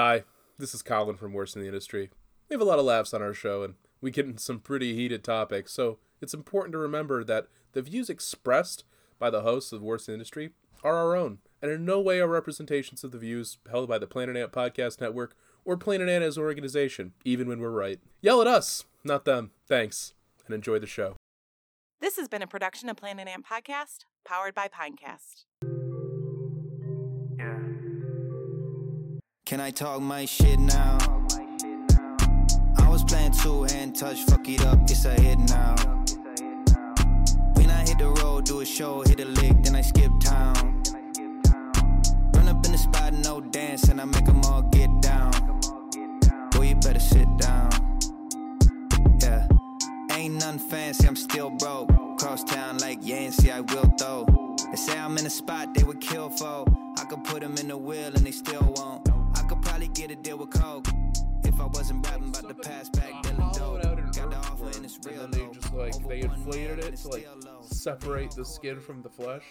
Hi, this is Colin from Worst in the Industry. We have a lot of laughs on our show, and we get into some pretty heated topics, so it's important to remember that the views expressed by the hosts of Worst in the Industry are our own, and in no way are representations of the views held by the Planet Ant Podcast Network or Planet Ant as an organization, even when we're right. Yell at us, not them. Thanks, and enjoy the show. This has been a production of Planet Ant Podcast, powered by Pinecast. Can I talk my shit now? I was playing two hand touch, fuck it up, it's a hit now. When I hit the road, do a show, hit a lick, then I skip town. Run up in the spot, no dance, and I make them all get down. Boy, you better sit down. Yeah. Ain't nothing fancy, I'm still broke. Cross town like Yancey, I will though. They say I'm in a spot they would kill for. I could put them in the wheel and they still won't. I probably get a deal with Coke. If I wasn't rapping about the past back, dealing Hollow it out in dope. Got the offer and it's real and then they just like they inflated it to like separate the skin from the flesh,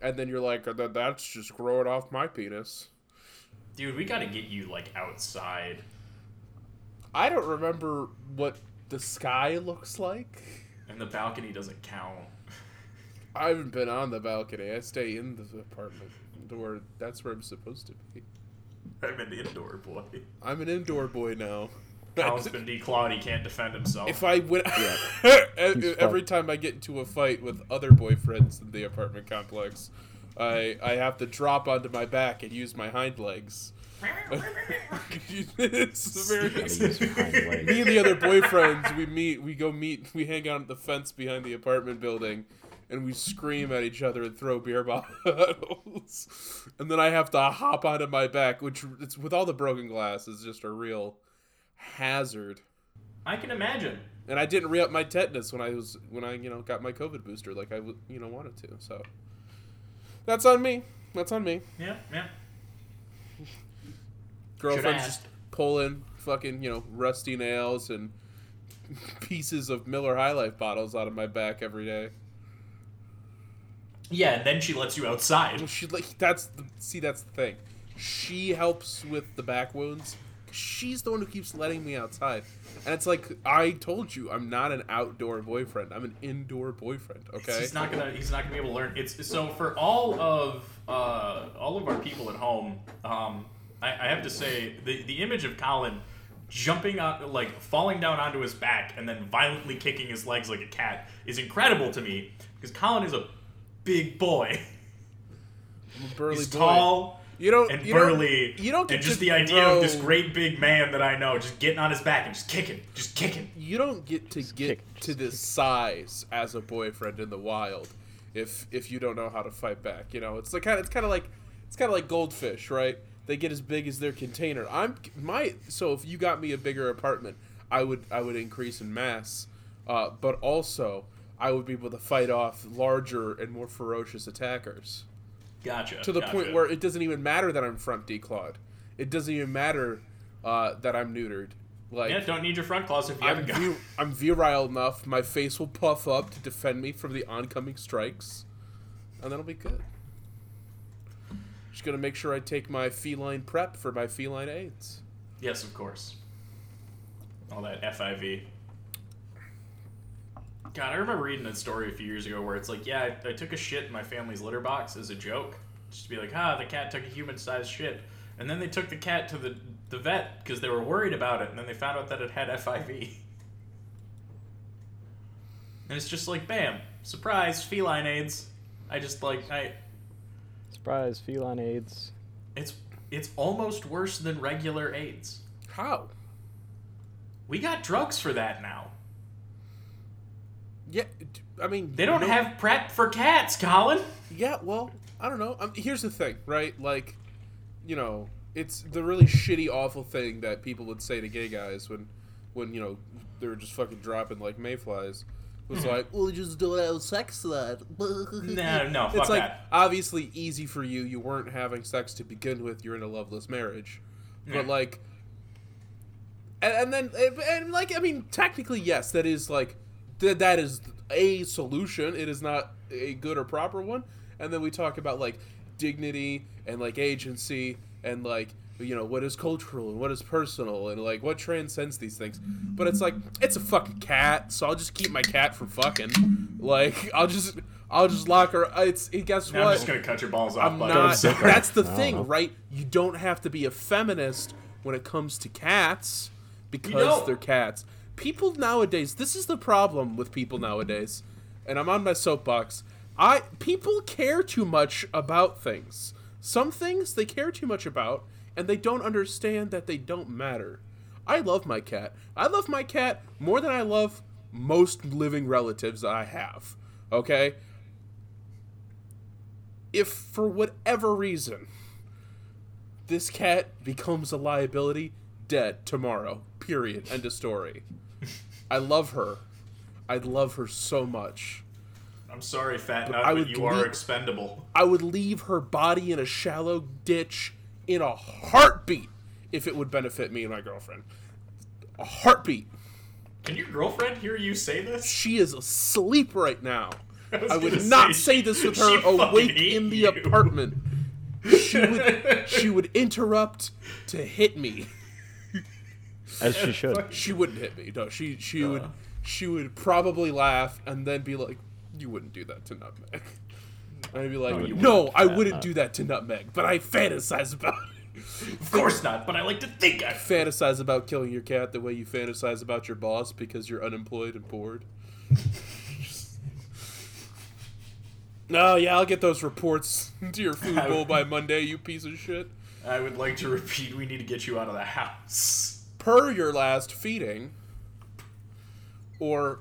and then you're like, that's just growing off my penis. Dude, we gotta get you like outside. I don't remember what the sky looks like. And the balcony doesn't count. I haven't been on the balcony. I stay in the apartment where that's where I'm supposed to be. I'm an indoor boy. I'm an indoor boy now. Colin's been declawed, he can't defend himself. If I went He's every time I get into a fight with other boyfriends in the apartment complex, I I have to drop onto my back and use my hind legs. it's very Gotta use your hind legs. me and the other boyfriends we meet we go meet we hang out at the fence behind the apartment building and we scream at each other and throw beer bottles and then i have to hop onto my back which it's with all the broken glass is just a real hazard I can imagine. and i didn't re-up my tetanus when i was when i you know got my covid booster like i w- you know wanted to so that's on me that's on me Yeah, yeah. girlfriend's just pulling fucking you know rusty nails and pieces of Miller High Life bottles out of my back every day. Yeah, and then she lets you outside. She like that's the see that's the thing. She helps with the back wounds. She's the one who keeps letting me outside, and it's like I told you, I'm not an outdoor boyfriend. I'm an indoor boyfriend. Okay. He's not gonna. He's not gonna be able to learn. It's so for all of uh, all of our people at home. Um, I, I have to say the the image of Colin jumping on, like falling down onto his back and then violently kicking his legs like a cat is incredible to me because Colin is a big boy. I'm a burly He's boy. tall You don't. and you don't- burly. you don't get and just to the idea of this great big man that I know just getting on his back and just kicking, just kicking. you don't get to get kick- to this size as a boyfriend in the wild if if you don't know how to fight back. You know, it's like kind of it's kind of like it's kind of like goldfish, right? They get as big as their container. I'm my so if you got me a bigger apartment, I would I would increase in mass, uh, but also I would be able to fight off larger and more ferocious attackers Gotcha. to the gotcha. point where it doesn't even matter that I'm front declawed. It doesn't even matter uh, that I'm neutered. Like yeah, don't need your front claws if you I'm, haven't got. vir- I'm virile enough. My face will puff up to defend me from the oncoming strikes, and that'll be good. Just gonna make sure I take my feline prep for my feline aids. Yes, of course. All that FIV. God, I remember reading a story a few years ago where it's like, yeah, I, I took a shit in my family's litter box as a joke, just to be like, ah, the cat took a human-sized shit, and then they took the cat to the the vet because they were worried about it, and then they found out that it had FIV. And it's just like, bam, surprise, feline AIDS. I just like I, Surprise, feline AIDS. it's it's almost worse than regular AIDS. How? We got drugs for that now. Yeah, I mean They don't no- have prep for cats, Colin. Yeah, well, I don't know. Um, here's the thing, right? Like, you know, it's the really shitty, awful thing that people would say to gay guys when, when you know, they were just fucking dropping like mayflies. Was like, well, you just don't have sex then. No, no, fuck it's like that. obviously easy for you. You weren't having sex to begin with. You're in a loveless marriage, but like, and, and then and like I mean, technically, yes, that is like that is a solution. It is not a good or proper one. And then we talk about like dignity and like agency and like you know what is cultural and what is personal and like what transcends these things but it's like it's a fucking cat so i'll just keep my cat from fucking like i'll just i'll just lock her uh, it's it, guess I'm what just gonna cut your balls off. I'm not. That's the I thing, right? You don't have to be a feminist when it comes to cats because don't. they're cats. People nowadays, this is the problem with people nowadays, and I'm on my soapbox. I people care too much about things. Some things they care too much about, and they don't understand that they don't matter. I love my cat. I love my cat more than I love most living relatives I have. Okay? if for whatever reason this cat becomes a liability, dead tomorrow. Period. End of story. I love her. I love her so much. I'm sorry, fat But nut, I but would you are expendable. I would leave her body in a shallow ditch in a heartbeat if it would benefit me and my girlfriend. A heartbeat. Can your girlfriend hear you say this? She is asleep right now. was I would not say, say this with her awake in the you. apartment. She would she would interrupt to hit me. As she should. She wouldn't hit me. No, she she would Uh. she would probably laugh and then be like, "You wouldn't do that to Nutmeg." And I'd be like, you "No. I wouldn't no. do that to Nutmeg, but I fantasize about it. Of course not, but I like to think I. fantasize about killing your cat the way you fantasize about your boss because you're unemployed and bored." No, yeah, I'll get those reports to your food bowl by Monday, you piece of shit. I would like to repeat. We need to get you out of the house. Per your last feeding, or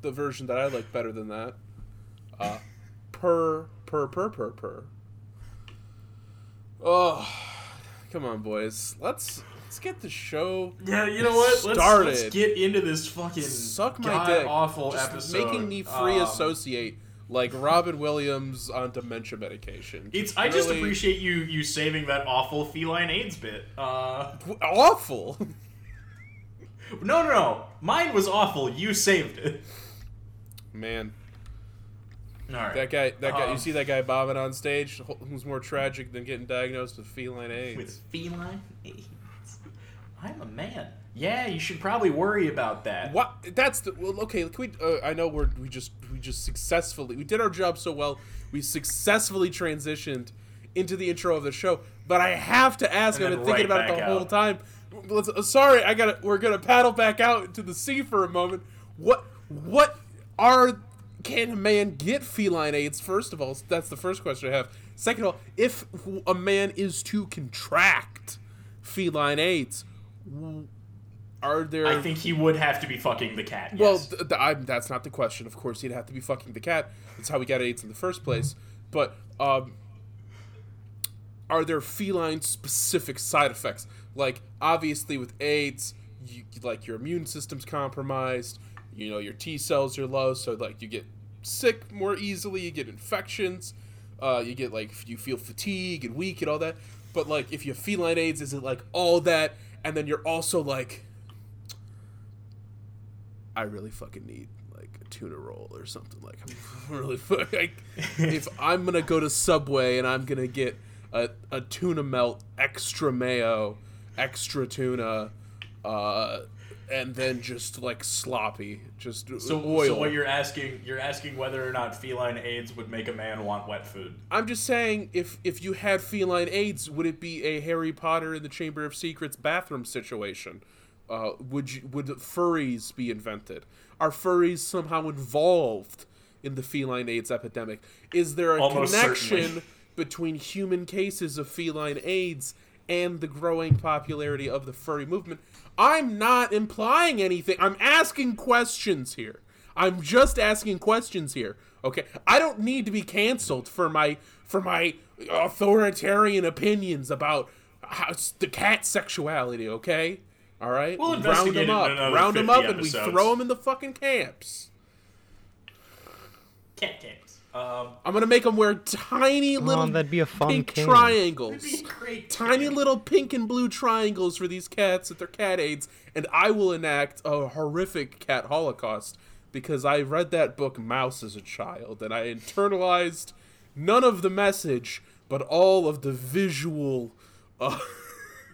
the version that I like better than that, uh, per per per per per. Oh, come on, boys. Let's let's get the show. Yeah, you know what? Let's, let's get into this fucking Suck my god dick. awful Just episode. making me free Um, associate like Robin Williams on dementia medication. It's. I just really appreciate you you saving that awful feline AIDS bit. Uh, awful. no, no, no. Mine was awful. You saved it. Man, All right. that guy, that guy. Um, you see that guy bobbing on stage? Who's more tragic than getting diagnosed with feline AIDS? with feline AIDS. I'm a man. Yeah, you should probably worry about that. What? That's the well. Okay, can we? Uh, I know we're we just we just successfully we did our job so well. We successfully transitioned into the intro of the show, but I have to ask. I've been thinking right about it the back whole time. Let's, uh, sorry, I got to We're gonna paddle back out into the sea for a moment. What? What are? Can a man get feline AIDS? First of all, that's the first question I have. Second of all, if a man is to contract feline AIDS, are there? I think he would have to be fucking the cat. Well, yes. th- th- I'm, that's not the question. Of course, he'd have to be fucking the cat. That's how we got AIDS in the first place. But um, are there feline specific side effects? Like obviously with AIDS, you, like your immune system's compromised. You know your T cells are low, so like you get sick more easily. You get infections. Uh, you get like you feel fatigue and weak and all that. But like if you have feline AIDS, is it like all that, and then you're also like I really fucking need like a tuna roll or something. Like I'm really fu- like if I'm gonna go to Subway and I'm gonna get a, a tuna melt, extra mayo, extra tuna, uh, and then just like sloppy, just so, oil. so what you're asking, you're asking whether or not feline AIDS would make a man want wet food. I'm just saying, if if you had feline AIDS, would it be a Harry Potter in the Chamber of Secrets bathroom situation? Uh, would you, would furries be invented? Are furries somehow involved in the feline AIDS epidemic? Is there a Almost connection certainly. between human cases of feline AIDS and the growing popularity of the furry movement? I'm not implying anything. I'm asking questions here. I'm just asking questions here. Okay, I don't need to be canceled for my for my authoritarian opinions about how, the cat sexuality. Okay, all right. We'll round them up, in round them 50 up, and we throw them in the fucking camps. Cat camps. Um, I'm gonna make them wear tiny little that'd be a fun pink camp. triangles. It'd be a great Tiny camp. little pink and blue triangles for these cats at their cat aids, and I will enact a horrific cat holocaust because I read that book Maus as a child, and I internalized none of the message, but all of the visual uh,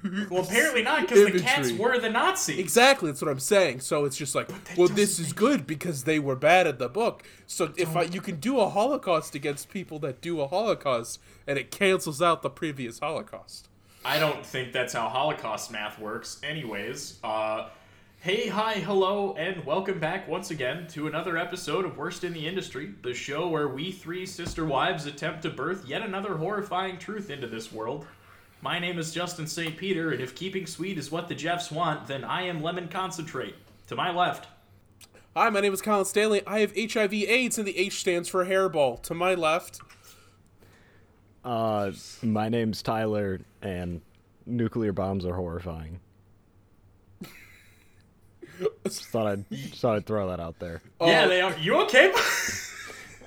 Well, apparently not, because the cats were the Nazis. Exactly, that's what I'm saying. So it's just like, well, this is good because they were bad at the book. So if I, you can do a Holocaust against people that do a Holocaust, and it cancels out the previous Holocaust. I don't think that's how Holocaust math works. Anyways, uh, hey, hi, hello, and welcome back once again to another episode of Worst in the Industry, the show where we three sister wives attempt to birth yet another horrifying truth into this world. My name is Justin St. Peter, and if keeping sweet is what the Jeffs want, then I am lemon concentrate. To my left. Hi, my name is Colin Stanley. I have HIV/AIDS, and the H stands for hairball. To my left, Uh, my name's Tyler, and nuclear bombs are horrifying. Just thought I'd just thought I'd throw that out there. yeah, Oh. they are. You okay?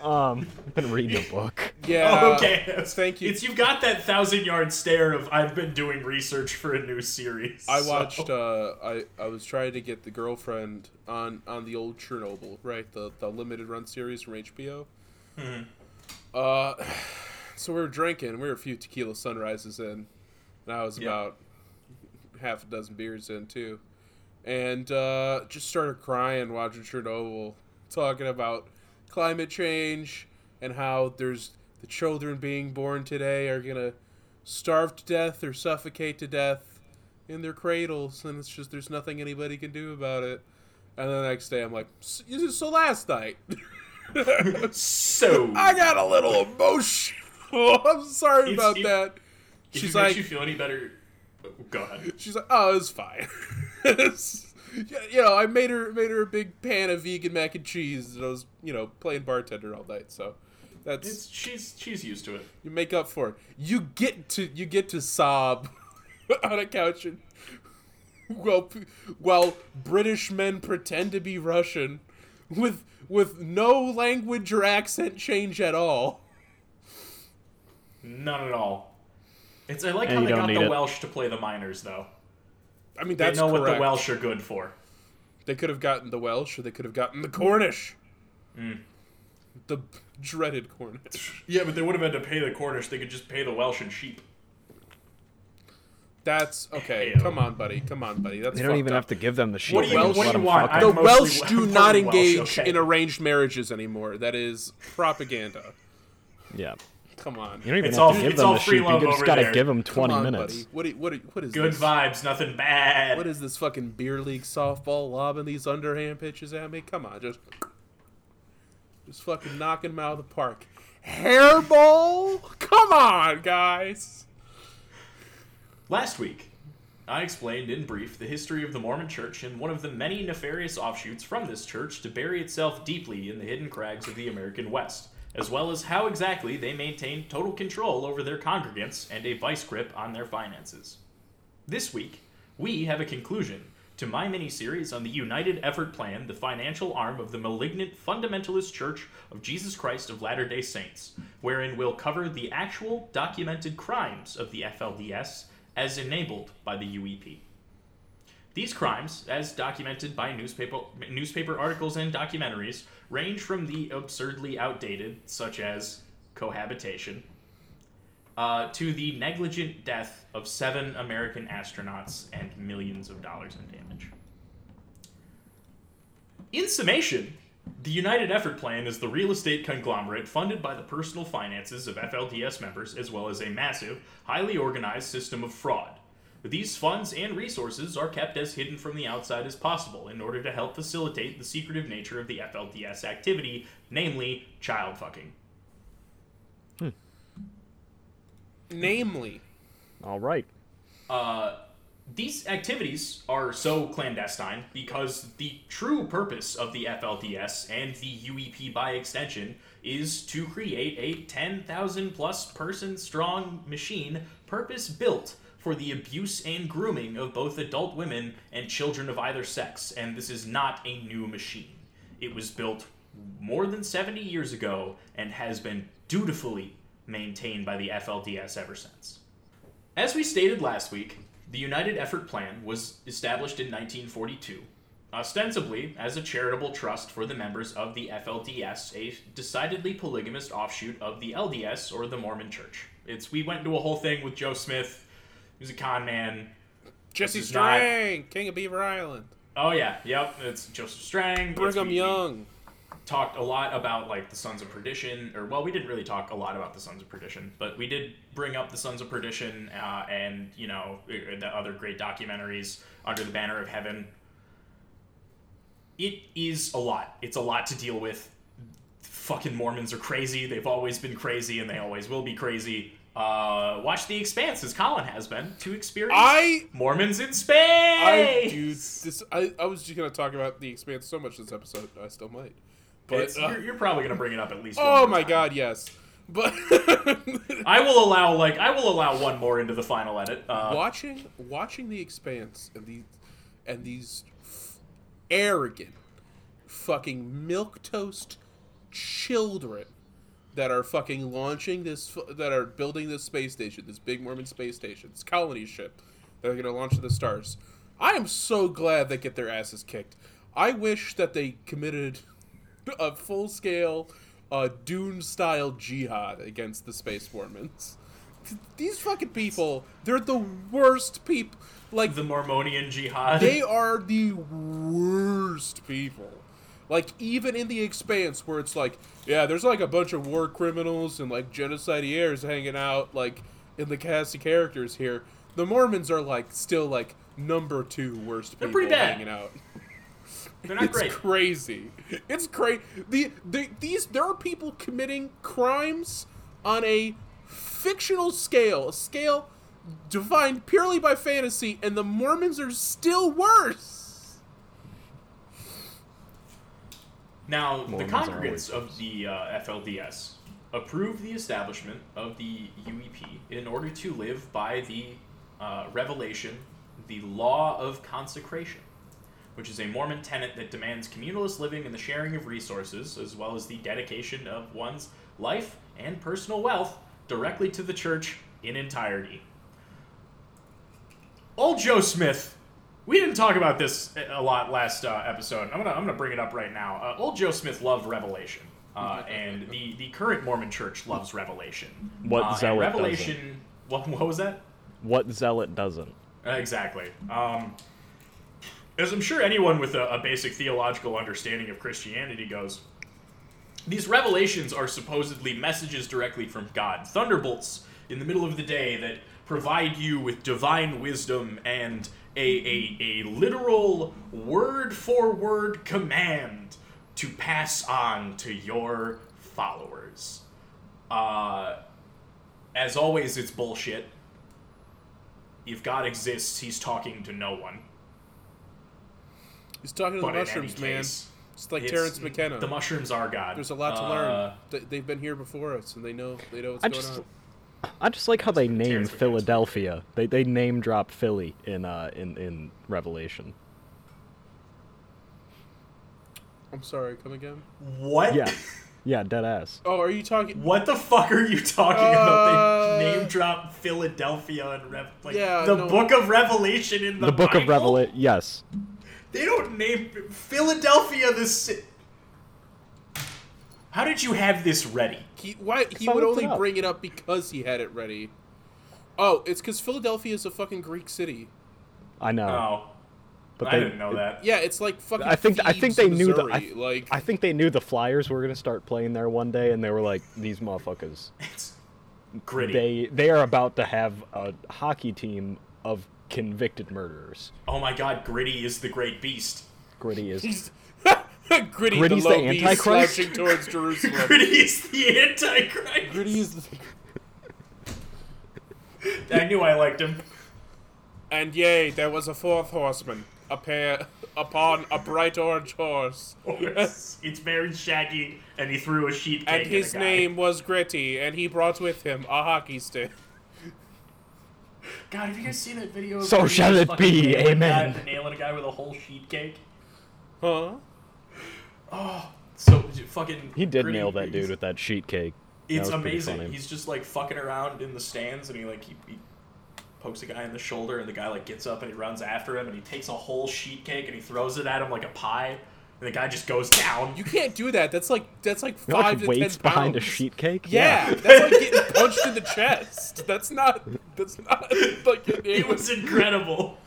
Um, I've been reading a book. yeah. Oh, okay. Thank you. It's you've got that thousand yard stare of I've been doing research for a new series. I so- watched. Uh, I I was trying to get the girlfriend on on the old Chernobyl, right? The the limited run series from HBO. Uh, so we were drinking. We were a few tequila sunrises in, and I was Yep. about half a dozen beers in too, and uh, just started crying watching Chernobyl, talking about climate change and how there's the children being born today are gonna starve to death or suffocate to death in their cradles, and it's just there's nothing anybody can do about it. And the next day, I'm like, "S- so last night, So I got a little emotional. I'm sorry about it- that. She's it like, you feel any better, go ahead. she's like, oh, it's fine. It's- you know, I made her made her a big pan of vegan mac and cheese, and I was, you know, playing bartender all night. So that's It's she's she's used to it. you make up for it. You get to you get to sob on a couch and well while British men pretend to be Russian with with no language or accent change at all. None at all. It's I like And how they got the it. Welsh to play the miners though. I mean They that's know what the. Welsh are good for. They could have gotten the Welsh or they could have gotten the Cornish. Mm. The dreaded Cornish. Yeah, but they would have had to pay the Cornish. They could just pay the Welsh and sheep. That's okay. Heyo. Come on, buddy. Come on, buddy. That's They don't even up. have to give them the sheep. What do you- what do let you 'em want? the Welsh do not partly Welsh, engage okay. in arranged marriages anymore. That is propaganda. Yeah, Come on. you don't even It's have all- to give them the free sheep. love You just gotta there. give them 20 on, minutes. What, do- what, do- what is Good this? vibes, nothing bad. What is this fucking beer league softball lobbing these underhand pitches at me? Come on, just just fucking knocking them out of the park. Hairball? Come on, guys. Last week, I explained in brief the history of the Mormon Church and one of the many nefarious offshoots from this church to bury itself deeply in the hidden crags of the American West, as well as how exactly they maintain total control over their congregants and a vice grip on their finances. This week, we have a conclusion to my mini series on the United Effort Plan, the financial arm of the malignant fundamentalist Church of Jesus Christ of Latter day Saints, wherein we'll cover the actual documented crimes of the FLDS as enabled by the UEP. These crimes, as documented by newspaper, newspaper articles and documentaries, range from the absurdly outdated, such as cohabitation, uh, to the negligent death of seven American astronauts and millions of dollars in damage. In summation, the United Effort Plan is the real estate conglomerate funded by the personal finances of FLDS members, as well as a massive, highly organized system of fraud. These funds and resources are kept as hidden from the outside as possible in order to help facilitate the secretive nature of the FLDS activity, namely child fucking. Namely, All right. Uh, these activities are so clandestine because the true purpose of the FLDS and the UEP by extension is to create a 10,000 plus person strong machine purpose built for the abuse and grooming of both adult women and children of either sex, and this is not a new machine. It was built more than 70 years ago and has been dutifully maintained by the FLDS ever since. As we stated last week, the United Effort Plan was established in 1942, ostensibly as a charitable trust for the members of the FLDS, a decidedly polygamist offshoot of the LDS or the Mormon Church. It's we went into a whole thing with Joe Smith He's a con man. Jesse is not- Strang, King of Beaver Island. Oh yeah, yep. It's Joseph Strang. Brigham we- we Young. talked a lot about like the Sons of Perdition, or well, we didn't really talk a lot about the Sons of Perdition, but we did bring up the Sons of Perdition uh, and you know the other great documentaries under the banner of heaven. It is a lot. It's a lot to deal with. Fucking Mormons are crazy. They've always been crazy, and they always will be crazy. Uh, watch The Expanse, as Colin has been, to experience I Mormons in space. I dude, this I, I was just gonna talk about the expanse so much this episode. I still might. But uh, you're, you're probably gonna bring it up at least. oh my time. god, yes. But I will allow like I will allow one more into the final edit. Uh, watching watching the expanse and these and these f- arrogant fucking milk toast children that are fucking launching this that are building this space station this big mormon space station this colony ship that are going to launch to the stars i am so glad they get their asses kicked i wish that they committed a full-scale uh, dune style jihad against the space mormons these fucking people they're the worst people like the Mormonian jihad. they are the worst people. Like even in the expanse where it's like, yeah, there's like a bunch of war criminals and like genocideers hanging out like in the cast of characters here. The Mormons are like still like number two worst people pretty bad. hanging out. They're not it's great. crazy. It's crazy. The, the these there are people committing crimes on a fictional scale, a scale defined purely by fantasy, and the Mormons are still worse. Now, Mormons the congregants of the uh, FLDS approved the establishment of the UEP in order to live by the uh, revelation, the law of consecration, which is a Mormon tenet that demands communalist living and the sharing of resources, as well as the dedication of one's life and personal wealth directly to the church in entirety. Old Joe Smith. We didn't talk about this a lot last uh, episode. I'm gonna I'm gonna bring it up right now. Uh, old Joe Smith loved Revelation, uh, and the the current Mormon Church loves Revelation. What uh, zealot Revelation? What what was that? What zealot doesn't? Uh, Exactly. Um, as I'm sure anyone with a, a basic theological understanding of Christianity goes, these revelations are supposedly messages directly from God, thunderbolts in the middle of the day that provide you with divine wisdom and a, a, a literal word for word command to pass on to your followers. Uh, as always, it's bullshit. If God exists, he's talking to no one. He's talking to But the in any mushrooms, man. case, It's like it's- Terence McKenna. The mushrooms are God. There's a lot to Uh, learn. They've been here before us, and they know they know what's I going just, on. I just like how they name Philadelphia. They they name drop Philly in uh in in Revelation. I'm sorry. Come again? What? Yeah, yeah, dead ass. Oh, are you talking? What the fuck are you talking Uh, about? They name drop Philadelphia and Rev- like Yeah, the no. Book of Revelation in the, The Book of Revelation. Yes, They don't name Philadelphia the ci- How did you have this ready? He why he would looked it only up. bring it up because he had it ready. Oh, it's because Philadelphia is a fucking Greek city. I know. Oh, but I they, didn't know that. Yeah, it's like fucking. I think I think Thebes, they knew the. I, like I think they knew the Flyers were gonna start playing there one day, and they were like, "These motherfuckers, It's gritty. they they are about to have a hockey team of convicted murderers." oh my god, Gritty is the great beast. Gritty is He's- Gritty, Gritty's the the low beast Antichrist? slouching towards Jerusalem. Gritty is the Antichrist. Gritty is the. I knew I liked him. And yea, there was a fourth horseman, appear upon a bright orange horse, It's, it's very shaggy, and he threw a sheet cake and at his a guy. name was Gritty, and he brought with him a hockey stick. God, have you guys seen that video? Of So him shall it be, amen. guy- nailing a guy with a whole sheet cake. Huh? Oh, so fucking. he did Gritty nail that dude with that sheet cake. It's amazing. He's just like fucking around in the stands, and he like he, he pokes a guy in the shoulder, and the guy like gets up and he runs after him, and he takes a whole sheet cake and he throws it at him like a pie. And the guy just goes down. You can't do that. That's like that's like You know, five like to ten weights behind a sheet cake. Yeah, that's like getting punched in the chest. That's not. That's not like getting It was incredible.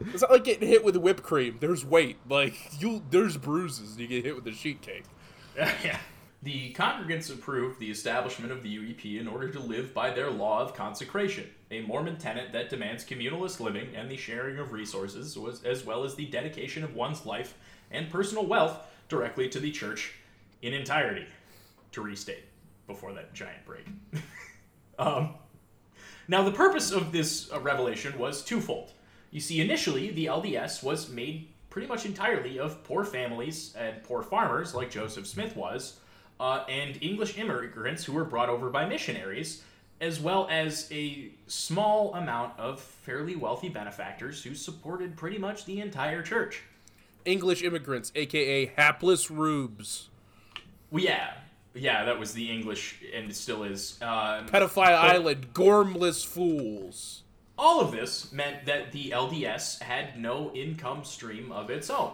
It's not like getting hit with whipped cream. There's weight. Like you, there's bruises. You get hit with a sheet cake. yeah. The congregants approved the establishment of the UEP in order to live by their law of consecration, a Mormon tenet that demands communalist living and the sharing of resources, as well as the dedication of one's life and personal wealth directly to the church in entirety. To restate before that giant break. um, now, the purpose of this uh, revelation was twofold. You see, initially, the LDS was made pretty much entirely of poor families and poor farmers, like Joseph Smith was, uh, and English immigrants who were brought over by missionaries, as well as a small amount of fairly wealthy benefactors who supported pretty much the entire church. English immigrants, aka hapless rubes. Well, yeah, yeah, that was the English, and it still is. Um, Pedophile Island, gormless fools. All of this meant that the LDS had no income stream of its own.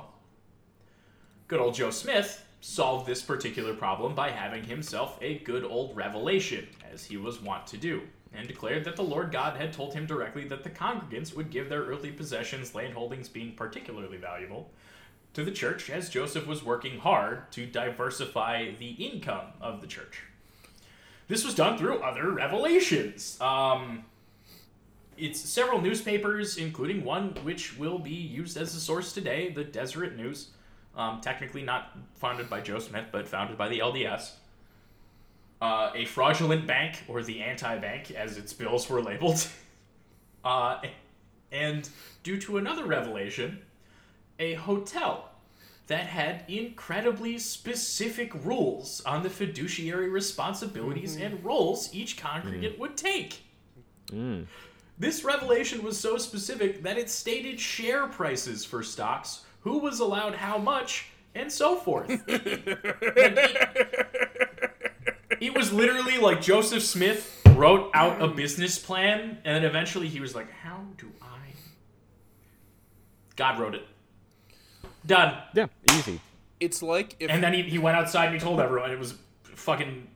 Good old Joe Smith solved this particular problem by having himself a good old revelation, as he was wont to do, and declared that the Lord God had told him directly that the congregants would give their earthly possessions, land holdings being particularly valuable, to the church as Joseph was working hard to diversify the income of the church. This was done through other revelations. Um, it's several newspapers, including one which will be used as a source today, the Deseret News. Um, technically not founded by Joe Smith, but founded by the LDS. Uh, a fraudulent bank, or the anti-bank, as its bills were labeled. Uh, and due to another revelation, a hotel that had incredibly specific rules on the fiduciary responsibilities and roles each congregant would take. This revelation was so specific that it stated share prices for stocks, who was allowed how much, and so forth. And it, it was literally like Joseph Smith wrote out a business plan, and then eventually he was like, How do I? God wrote it. Done. Yeah, easy. It's like if And then he, he went outside and he told everyone it was fucking.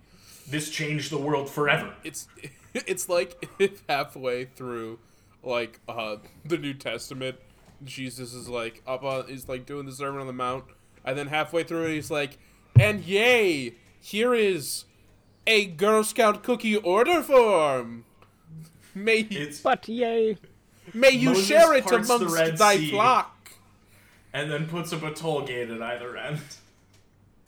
This changed the world forever. it's it's like if halfway through like uh the New Testament, Jesus is like up on he's like doing the Sermon on the Mount, and then halfway through he's like, and yay, here is a Girl Scout cookie order form. May It's But yay. may you Moses share it parts the amongst thy Sea. flock. and then puts up a toll gate at either end.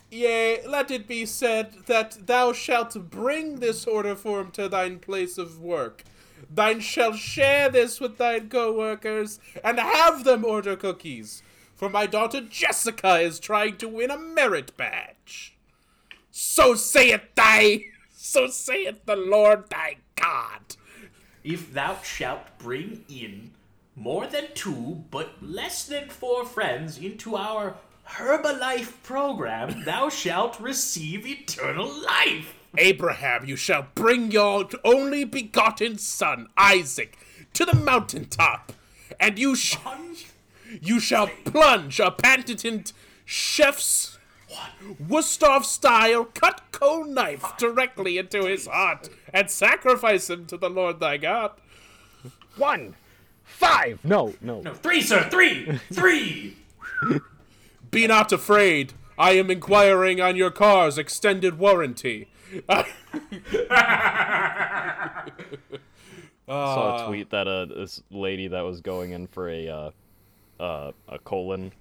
Yea, let it be said that thou shalt bring this order form to thine place of work. Thine shall share this with thine co-workers, and have them order cookies. For my daughter Jessica is trying to win a merit badge. So saith thy, so saith the Lord thy God. If thou shalt bring in more than two, but less than four friends into our Herbalife program, thou shalt receive eternal life. Abraham, you shall bring your only begotten son, Isaac, to the mountaintop, and you shall. You shall plunge a patented chef's Wusthof style cut cone knife directly into his heart and sacrifice him to the Lord thy God. One. Five. No, no. No, three, sir, three, three. Be not afraid. I am inquiring on your car's extended warranty. I saw a tweet that uh, this lady that was going in for a uh, uh, a colon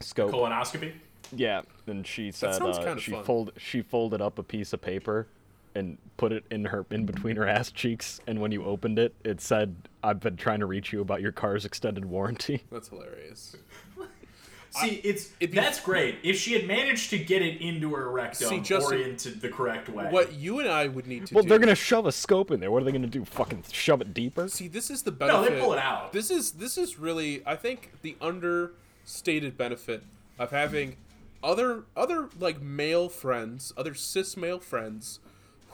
scope. Colonoscopy. Yeah, and she said uh, she fun. fold she folded up a piece of paper and put it in her in between her ass cheeks, and when you opened it, it said, "I've been trying to reach you about your car's extended warranty." That's hilarious. See, it's it'd be- that's great. If she had managed to get it into her rectum See, Justin, or into the correct way. What you and I would need to Well, do. they're gonna shove a scope in there. What are they gonna do? Fucking shove it deeper? See, this is the benefit No, benefit. they pull it out. This is this is really, I think, the understated benefit of having other other like male friends, other cis male friends,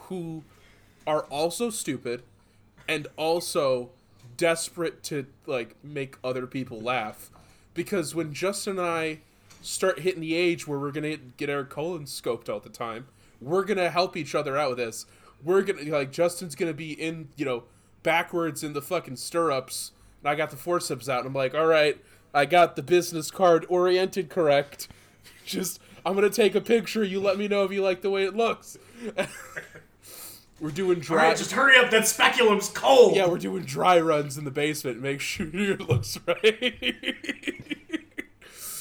who are also stupid and also desperate to like make other people laugh. Because when Justin and I start hitting the age where we're gonna get our colon scoped all the time. We're gonna help each other out with this. We're gonna like Justin's gonna be in you know backwards in the fucking stirrups, and I got the forceps out. And I'm like, all right, I got the business card oriented correct. Just I'm gonna take a picture. You let me know if you like the way it looks. we're doing All dry. right, just hurry up. That speculum's cold. yeah, we're doing dry runs in the basement. Make sure it looks right.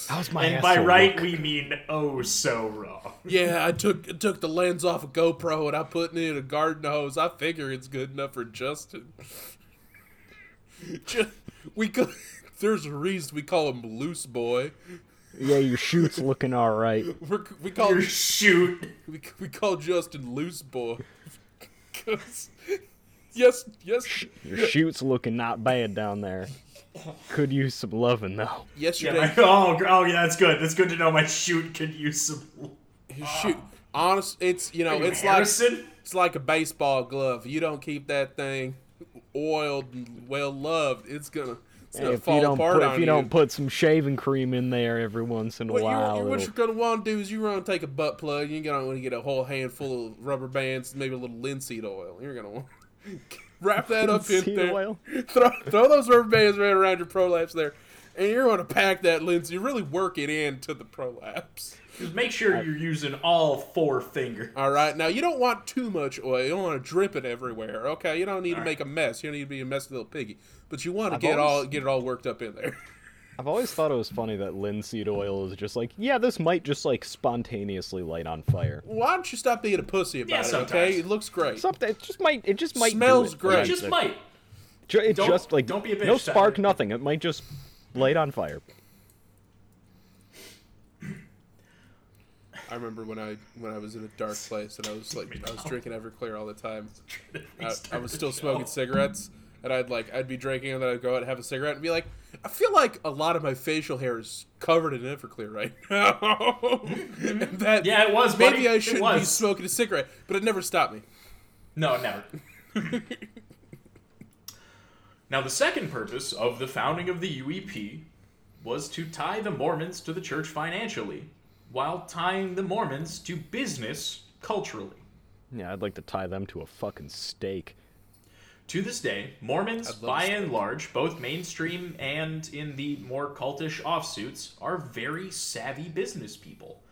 How's my and by right, look? we mean oh so wrong. yeah, I took I took the lens off a GoPro and I put it in a garden hose. I figure it's good enough for Justin. Ju- we call, there's a reason we call him Loose Boy. Yeah, your shoot's looking all right. We're, we call Your him, shoot. we, we call Justin Loose Boy. 'Cause- yes, yes, Your shoot's looking not bad down there. Could use some loving though. Yeah, yesterday. my, oh, oh, yeah, that's good. That's good to know. My shoot could use some. shoot, honest, it's you know, Are you it's like it's like a baseball glove. You don't keep that thing oiled and well loved, it's gonna if fall you don't put, if you don't put some shaving cream in there every once in a What, while, you're, what you're gonna want to do is you're gonna take a butt plug. You're gonna want to get a whole handful of rubber bands, maybe a little linseed oil. You're gonna want wrap that up in there. oil? Throw, throw those rubber bands right around your prolapse there, and you're gonna pack that linseed. You really work it into the prolapse. Just make sure you're using all four fingers. All right. Now you don't want too much oil. You don't want to drip it everywhere. Okay. You don't need to make a mess. You don't need to be a messy little piggy. But you want to I've get all get it all worked up in there. I've always thought it was funny that linseed oil is just like, yeah, this might just like spontaneously light on fire. Why don't you stop being a pussy about Yeah, it? sometimes. Okay. It looks great. Something it just might it just might do Smells it great. It just might. It Don't- just like don't be a bitch, no spark, Tyler. nothing. It might just light on fire. I remember when I when I was in a dark place and I was like I was drinking Everclear all the time. I, I was still smoking cigarettes and I'd like I'd be drinking and then I'd go out and have a cigarette and be like, I feel like a lot of my facial hair is covered in Everclear right now. that Yeah, it was, maybe buddy. I shouldn't be smoking a cigarette, but it never stopped me. No, never. now, the second purpose of the founding of the UEP was to tie the Mormons to the church financially, while tying the Mormons to business culturally. Yeah, I'd like to tie them to a fucking stake. To this day, Mormons, by to and large, both mainstream and in the more cultish offsuits, are very savvy business people.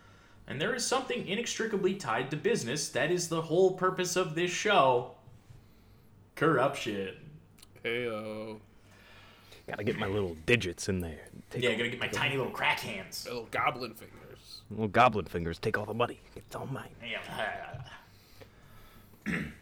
And there is something inextricably tied to business that is the whole purpose of this show corruption. Heyo. Gotta get my little digits in there. Take Yeah, I gotta get my tiny little crack hands. Little goblin fingers. Little goblin fingers. Take all the money. It's all mine.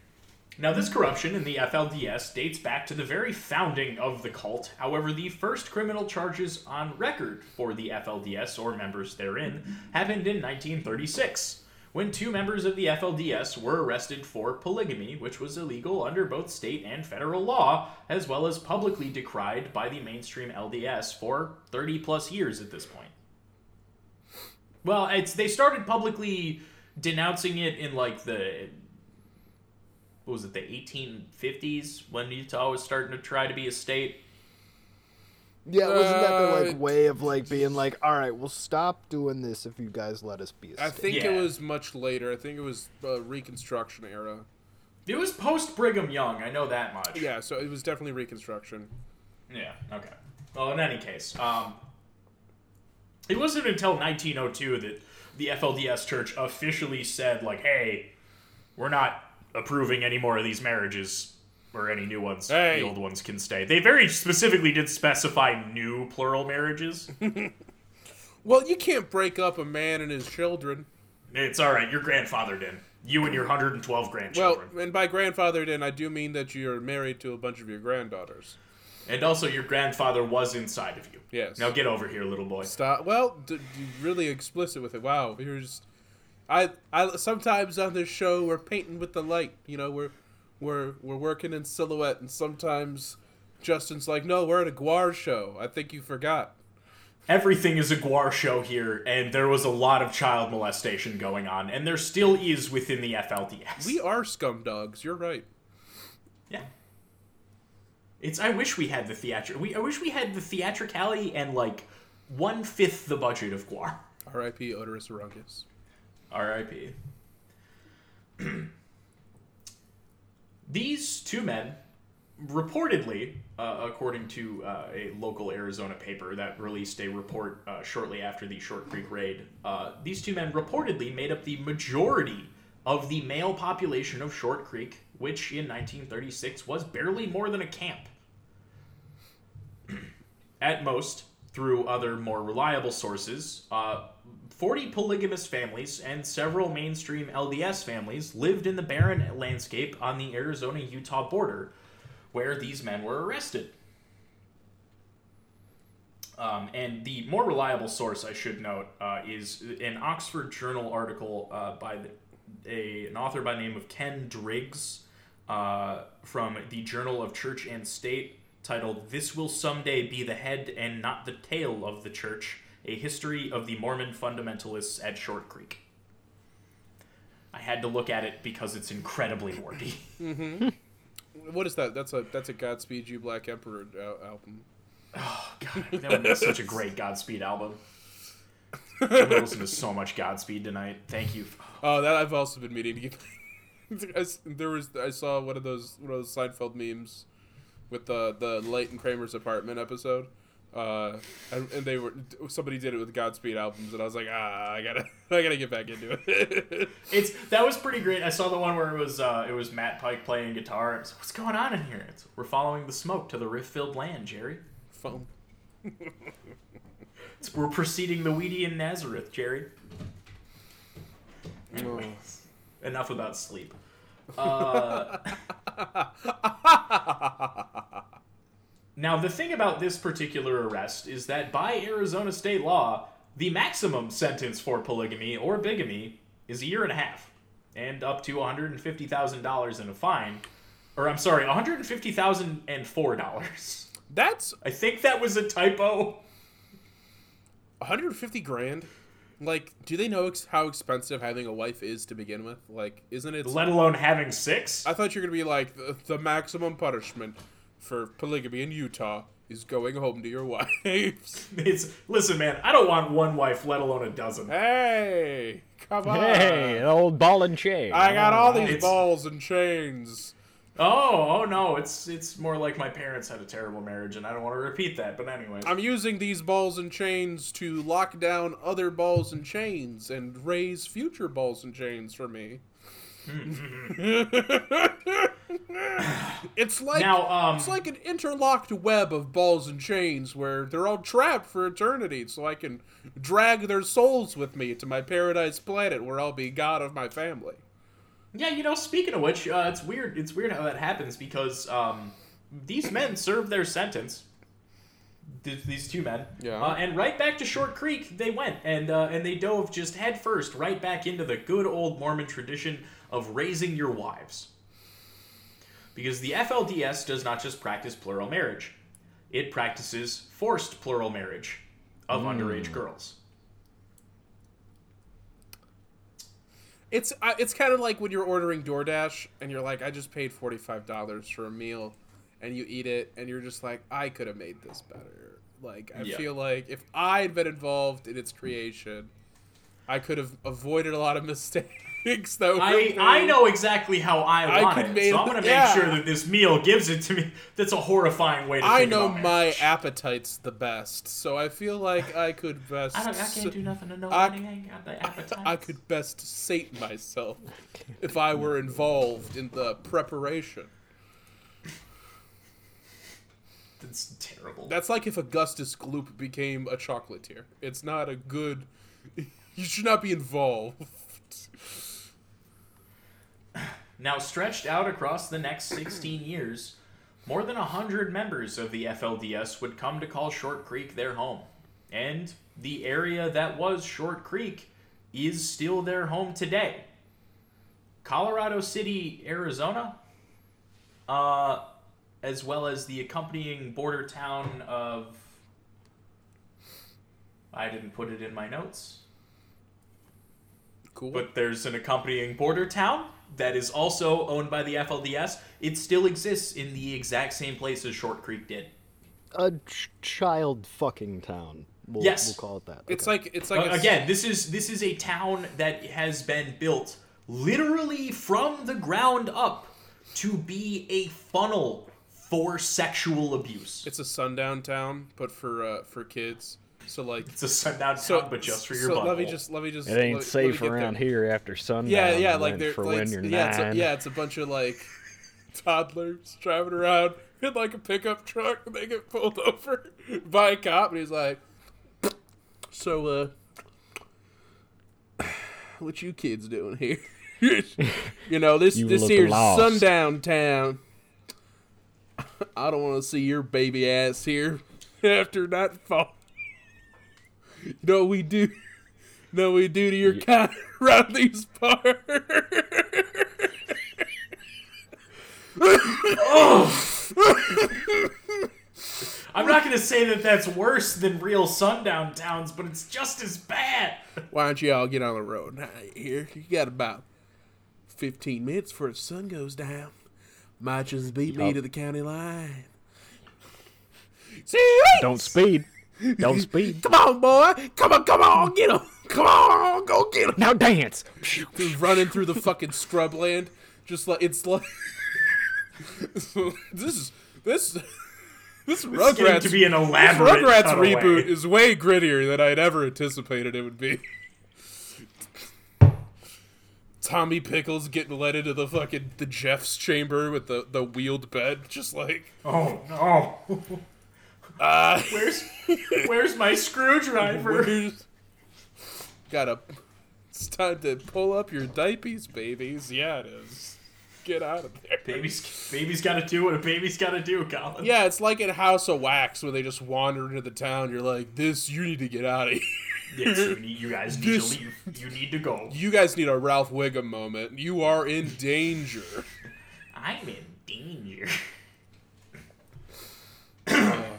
Now, this corruption in the FLDS dates back to the very founding of the cult. However, the first criminal charges on record for the FLDS or members therein happened in 1936, when two members of the FLDS were arrested for polygamy, which was illegal under both state and federal law, as well as publicly decried by the mainstream LDS for 30 plus years at this point. Well, it's they started publicly denouncing it in like the what was it the 1850s when Utah was starting to try to be a state. Yeah, wasn't that the like way of like being like, all right, we'll stop doing this if you guys let us be a I state." I think Yeah. it was much later. I think it was uh, Reconstruction era. It was post Brigham Young, I know that much. Yeah, so it was definitely Reconstruction. Yeah. Okay. Well, in any case, um, it wasn't until 1902 that the FLDS Church officially said, like, "Hey, we're not approving any more of these marriages." Or any new ones. Hey. The old ones can stay. They very specifically did specify new plural marriages. Well, you can't break up a man and his children. it's all right. Your grandfather did. You and your 112 grandchildren. Well, and by grandfathered in, I do mean that you're married to a bunch of your granddaughters. And also, your grandfather was inside of you. Yes. Now get over here, little boy. Stop. Well, d- d- really explicit with it. Wow, you're just. I I sometimes on this show we're painting with the light. You know, we're we're we're working in silhouette, and sometimes Justin's like, "No, we're at a GWAR show. I think you forgot." Everything is a GWAR show here, and there was a lot of child molestation going on, and there still is within the FLDS. We are scum dogs. You're right. yeah. It's. I wish we had the theatri- We. I wish we had the theatricality and like one fifth the budget of GWAR. R.I.P. Oderus Urungus. R.I.P. These two men, reportedly, uh, according to uh, a local Arizona paper that released a report uh, shortly after the Short Creek raid, uh, these two men reportedly made up the majority of the male population of Short Creek, which in 1936 was barely more than a camp. At most, through other more reliable sources, uh, 40 polygamous families and several mainstream LDS families lived in the barren landscape on the Arizona Utah border where these men were arrested. Um, and the more reliable source, I should note, uh, is an Oxford Journal article uh, by the, a, an author by the name of Ken Driggs uh, from the Journal of Church and State titled This Will Someday Be the Head and Not the Tail of the Church A History of the Mormon Fundamentalists at Short Creek. I had to look at it because it's incredibly wordy. What is that? That's a that's a Godspeed You Black Emperor uh, album. Oh, God, that would be such a great Godspeed album. I'm gonna listen to so much Godspeed tonight. Thank you. Oh, that I've also been meaning to get. I there was I saw one of those one of those Seinfeld memes with the the Leighton Kramer's apartment episode. Uh, and, and they were somebody did it with Godspeed albums, and I was like, ah, I gotta I gotta get back into it. It's that was pretty great. I saw the one where it was uh, it was Matt Pike playing guitar. What's going on in here? It's, we're following the smoke to the rift-filled land, Jerry. Foam. It's, we're preceding the Weedian Nazareth, Jerry. Anyway, enough about sleep. Uh, now, the thing about this particular arrest is that by Arizona state law, the maximum sentence for polygamy or bigamy is a year and a half and up to $150,000 in a fine. Or, I'm sorry, $150,004. That's I think that was a typo. 150 grand. Like, do they know ex- how expensive having a wife is to begin with? Like, isn't it? Let alone having six. I thought you were gonna be like the, the maximum punishment for polygamy in Utah is going home to your wives. It's listen, man. I don't want one wife, let alone a dozen. hey, come on! Hey, an old ball and chain. I got all these It's- balls and chains. Oh, oh no, it's it's more like my parents had a terrible marriage, and I don't want to repeat that. But anyway, I'm using these balls and chains to lock down other balls and chains and raise future balls and chains for me. it's like Now, um, it's like an interlocked web of balls and chains where they're all trapped for eternity, so I can drag their souls with me to my paradise planet where I'll be god of my family. Yeah, you know, speaking of which, uh, it's weird. It's weird how that happens because um, these men served their sentence. th- These two men, Yeah. uh, and right back to Short Creek they went, and uh, and they dove just headfirst right back into the good old Mormon tradition of raising your wives. Because the FLDS does not just practice plural marriage, it practices forced plural marriage of underage girls. It's uh, it's kind of like when you're ordering DoorDash and you're like, I just paid forty five dollars for a meal, and you eat it and you're just like, I could have made this better. Like I Yeah. feel like if I'd been involved in its creation, I could have avoided a lot of mistakes. Were I. I know exactly how I I want could it, make- so I'm gonna make yeah. sure that this meal gives it to me. That's a horrifying way to. I know my appetites the best, so I feel like I could best. I, don't, I can't do nothing to know I- anything. Got the appetite. I could best sate myself if I were involved in the preparation. That's terrible. That's like if Augustus Gloop became a chocolatier. It's not a good. You should not be involved. Now, stretched out across the next 16 years, more than 100 members of the FLDS would come to call Short Creek their home. And the area that was Short Creek is still their home today. Colorado City, Arizona, uh, as well as the accompanying border town of. I didn't put it in my notes. Cool. But there's an accompanying border town that is also owned by the FLDS. It still exists in the exact same place as Short Creek did. A ch- child fucking town. We'll, Yes. we'll call it that. It's Okay. like it's like Uh, a- again, this is this is a town that has been built literally from the ground up to be a funnel for sexual abuse. It's a sundown town, but for uh, for kids. So like, It's a sundown so town, but just for your so butthole. let me just let me just. It ain't let safe get around there. here after sundown. Yeah, yeah, like then they're for like, when you're yeah, it's a, nine. yeah, it's a bunch of like toddlers driving around in like a pickup truck, and they get pulled over by a cop, and he's like, "So, uh, what you kids doing here? you know this You this look here's lost." sundown town. I don't want to see your baby ass here after nightfall. You know we do? You know we do to your kind around these parts? I'm not going to say that that's worse than real sundown towns, but it's just as bad. Why don't you all get on the road now? Here, you got about 15 minutes before the sun goes down. Might just beat me to the county line. Don't speed. Don't speed. Come on, boy. Come on, come on, get him. Come on, go get him. Now dance. Just running through the fucking scrubland. Just like, it's like. this is. This. This Rugrats to be an This elaborate Rugrats cutaway. reboot is way grittier than I'd ever anticipated it would be. Tommy Pickles getting led into the fucking the Jeffs' chamber with the the wheeled bed, just like Oh no! uh, Where's where's my screwdriver? where's- gotta. It's time to pull up your diapers, babies. Yeah, it is. Get out of there. Baby's baby's got to do what a baby's got to do, Colin. Yeah, it's like in House of Wax when they just wander into the town. You're like, this, you need to get out of here. Yes, you, need, you guys need This- to leave. You need to go. You guys need a Ralph Wiggum moment. You are in danger. I'm in danger.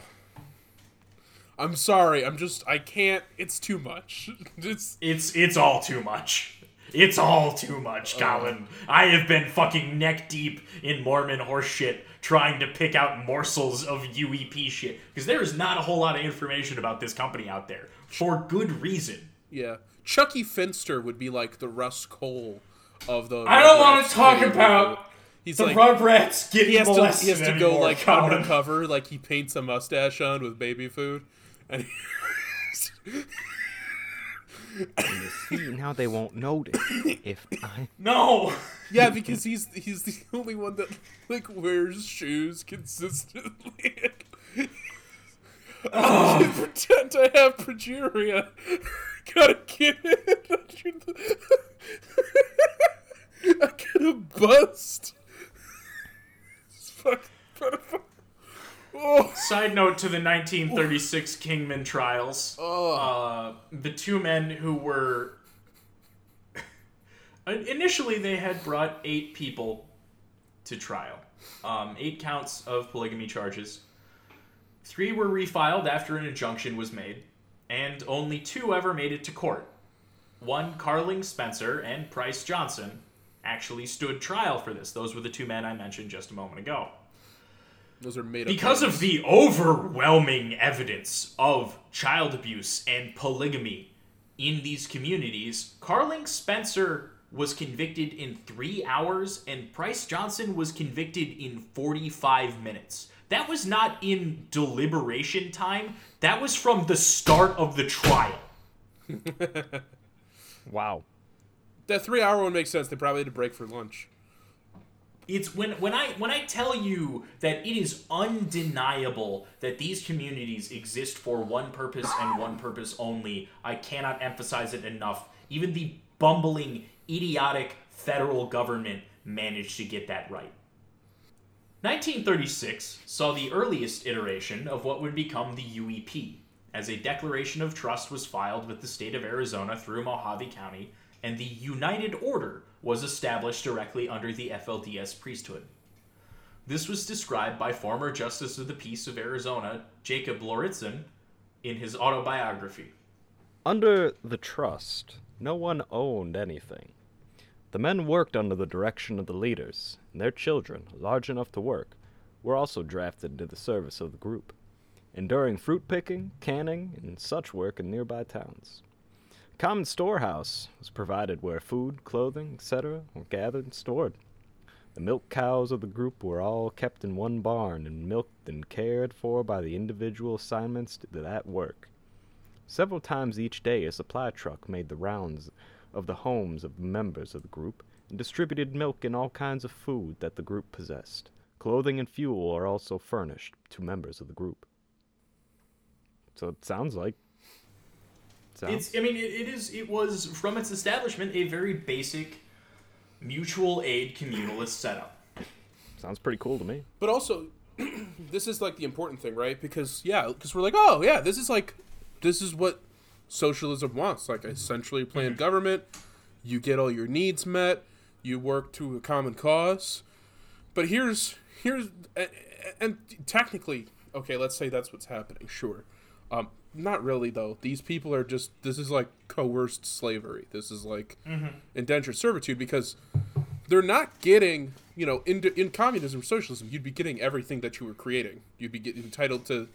I'm sorry. I'm just. I can't. It's too much. It's. It's it's all too much. It's all too much, uh. Colin. I have been fucking neck deep in Mormon horseshit trying to pick out morsels of UEP shit because there is not a whole lot of information about this company out there for good reason. Yeah. Chucky Finster would be like the Russ Cole of the. I don't want to talk about He's the like. Rugrats getting he has to. He has to go anymore, like Colin. undercover. Like he paints a mustache on with baby food, and. See, now they won't notice if I. No. Yeah, because he's he's the only one that like wears shoes consistently. I oh. pretend to have progeria. Gotta get it. I got a bust. It's fucking pitiful. Oh, Side note to the 1936 Kingman trials. Uh, the two men who were. Initially, they had brought eight people to trial. Um, eight counts of polygamy charges. Three were refiled after an injunction was made, and only two ever made it to court. One, Carling Spencer and Price Johnson, actually stood trial for this. Those were the two men I mentioned just a moment ago those are made up. because of the overwhelming evidence of child abuse and polygamy in these communities, Carling Spencer was convicted in three hours and Price Johnson was convicted in 45 minutes. That was not in deliberation time, that was from the start of the trial. Wow. that three hour one makes sense. They probably had to break for lunch. It's when when I when I tell you that it is undeniable that these communities exist for one purpose and one purpose only, I cannot emphasize it enough. Even the bumbling, idiotic federal government managed to get that right. 1936 saw the earliest iteration of what would become the UEP, as a declaration of trust was filed with the state of Arizona through Mohave County, and the United Order was established directly under the FLDS priesthood. This was described by former Justice of the Peace of Arizona, Jacob Lauritzen, in his autobiography. Under the trust, no one owned anything. The men worked under the direction of the leaders, and their children, large enough to work, were also drafted into the service of the group. enduring fruit picking, canning, and such work in nearby towns. Common storehouse was provided where food, clothing, etc. were gathered and stored. The milk cows of the group were all kept in one barn and milked and cared for by the individual assignments to that work. Several times each day, a supply truck made the rounds of the homes of the members of the group and distributed milk and all kinds of food that the group possessed. Clothing and fuel are also furnished to members of the group. So it sounds like. Sounds, It's. I mean, it, it is. It was from its establishment a very basic mutual aid communalist setup. sounds pretty cool to me. But also, this is like the important thing, right? Because yeah, because we're like, oh yeah, this is like, this is what socialism wants. Like a centrally planned government. You get all your needs met. You work to a common cause. But here's here's and, and technically, okay, let's say that's what's happening. Sure, um, not really though. These people are just this is like coerced slavery. This is like indentured servitude because they're not getting you know in in communism or socialism you'd be getting everything that you were creating you'd be get, entitled to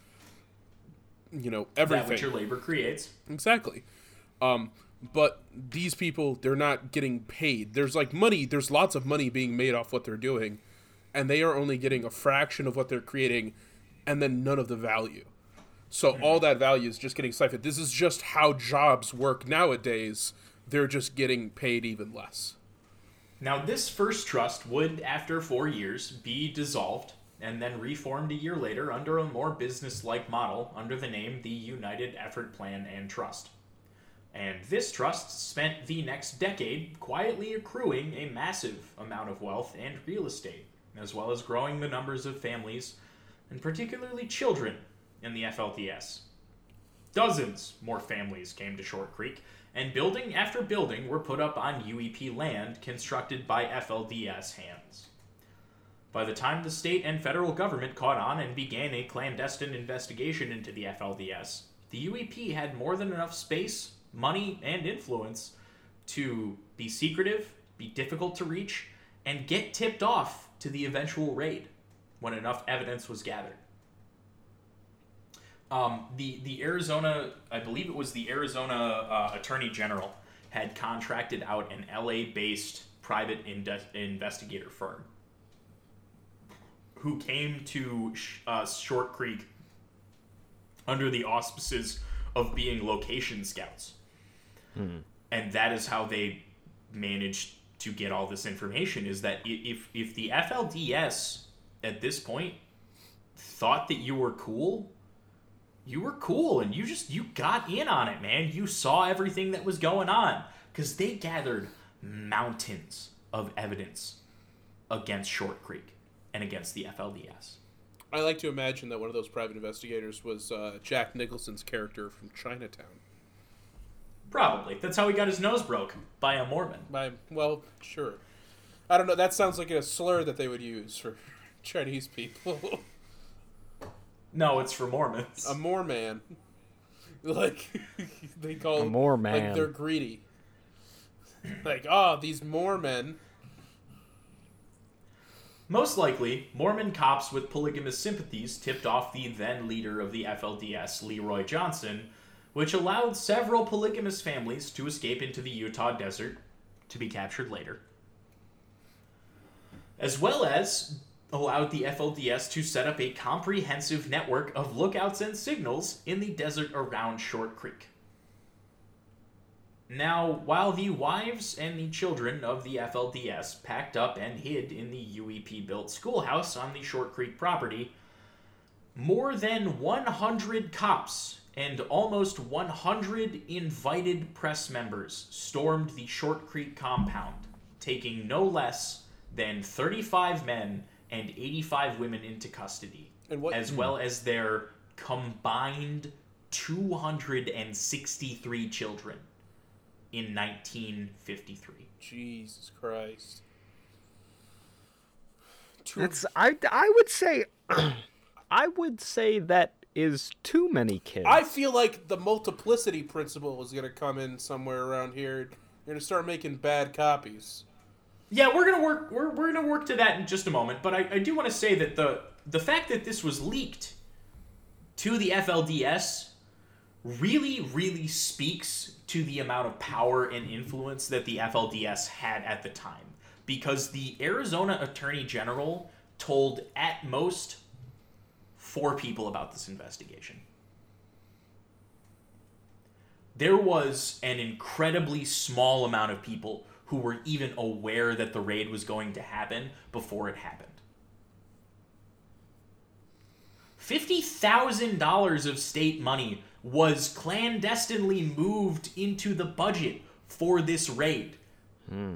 you know That everything which your labor creates. exactly um but these people they're not getting paid there's like money there's lots of money being made off what they're doing and they are only getting a fraction of what they're creating and then none of the value so all that value is just getting siphoned. This is just how jobs work nowadays. They're just getting paid even less. Now, this first trust would, after four years, be dissolved and then reformed a year later under a more business-like model under the name the United Effort Plan and Trust. And this trust spent the next decade quietly accruing a massive amount of wealth and real estate, as well as growing the numbers of families, and particularly children, in the FLDS. Dozens more families came to Short Creek, and building after building were put up on UEP land constructed by FLDS hands. By the time the state and federal government caught on and began a clandestine investigation into the FLDS, the UEP had more than enough space, money, and influence to be secretive, be difficult to reach, and get tipped off to the eventual raid when enough evidence was gathered. Um, the the Arizona, I believe it was the Arizona uh, Attorney General, had contracted out an LA-based private inde- investigator firm who came to Sh- uh, Short Creek under the auspices of being location scouts, and that is how they managed to get all this information. Is that if if the FLDS at this point thought that you were cool you were cool and you just you got in on it man you saw everything that was going on because they gathered mountains of evidence against short creek and against the flds I like to imagine that one of those private investigators was uh, Jack Nicholson's character from Chinatown. probably that's how he got his nose broke by a mormon By well, sure. I don't know. That sounds like a slur that they would use for Chinese people. no it's for mormons a more man, like they call A Moor Like they're greedy. Like oh, these more men. Most likely, Mormon cops with polygamous sympathies tipped off the then leader of the FLDS, Leroy Johnson, which allowed several polygamous families to escape into the Utah desert to be captured later. As well as allowed the FLDS to set up a comprehensive network of lookouts and signals in the desert around Short Creek. Now, while the wives and the children of the FLDS packed up and hid in the UEP built schoolhouse on the Short Creek property, more than 100 cops and almost 100 invited press members stormed the Short Creek compound, taking no less than 35 men and 85 women into custody, And what- as hmm. well as their combined 263 children in 1953. Jesus Christ. Two- That's I I would say I would say that is too many kids. I feel like the multiplicity principle is gonna come in somewhere around here. You're gonna start making bad copies. Yeah, we're gonna work. We're, we're gonna work to that in just a moment. But I, I do want to say that the the fact that this was leaked to the FLDS really, really speaks to the amount of power and influence that the FLDS had at the time. Because the Arizona Attorney General told at most four people about this investigation. There was an incredibly small amount of people who were even aware that the raid was going to happen before it happened. $50,000 of state money was clandestinely moved into the budget for this raid. Hmm.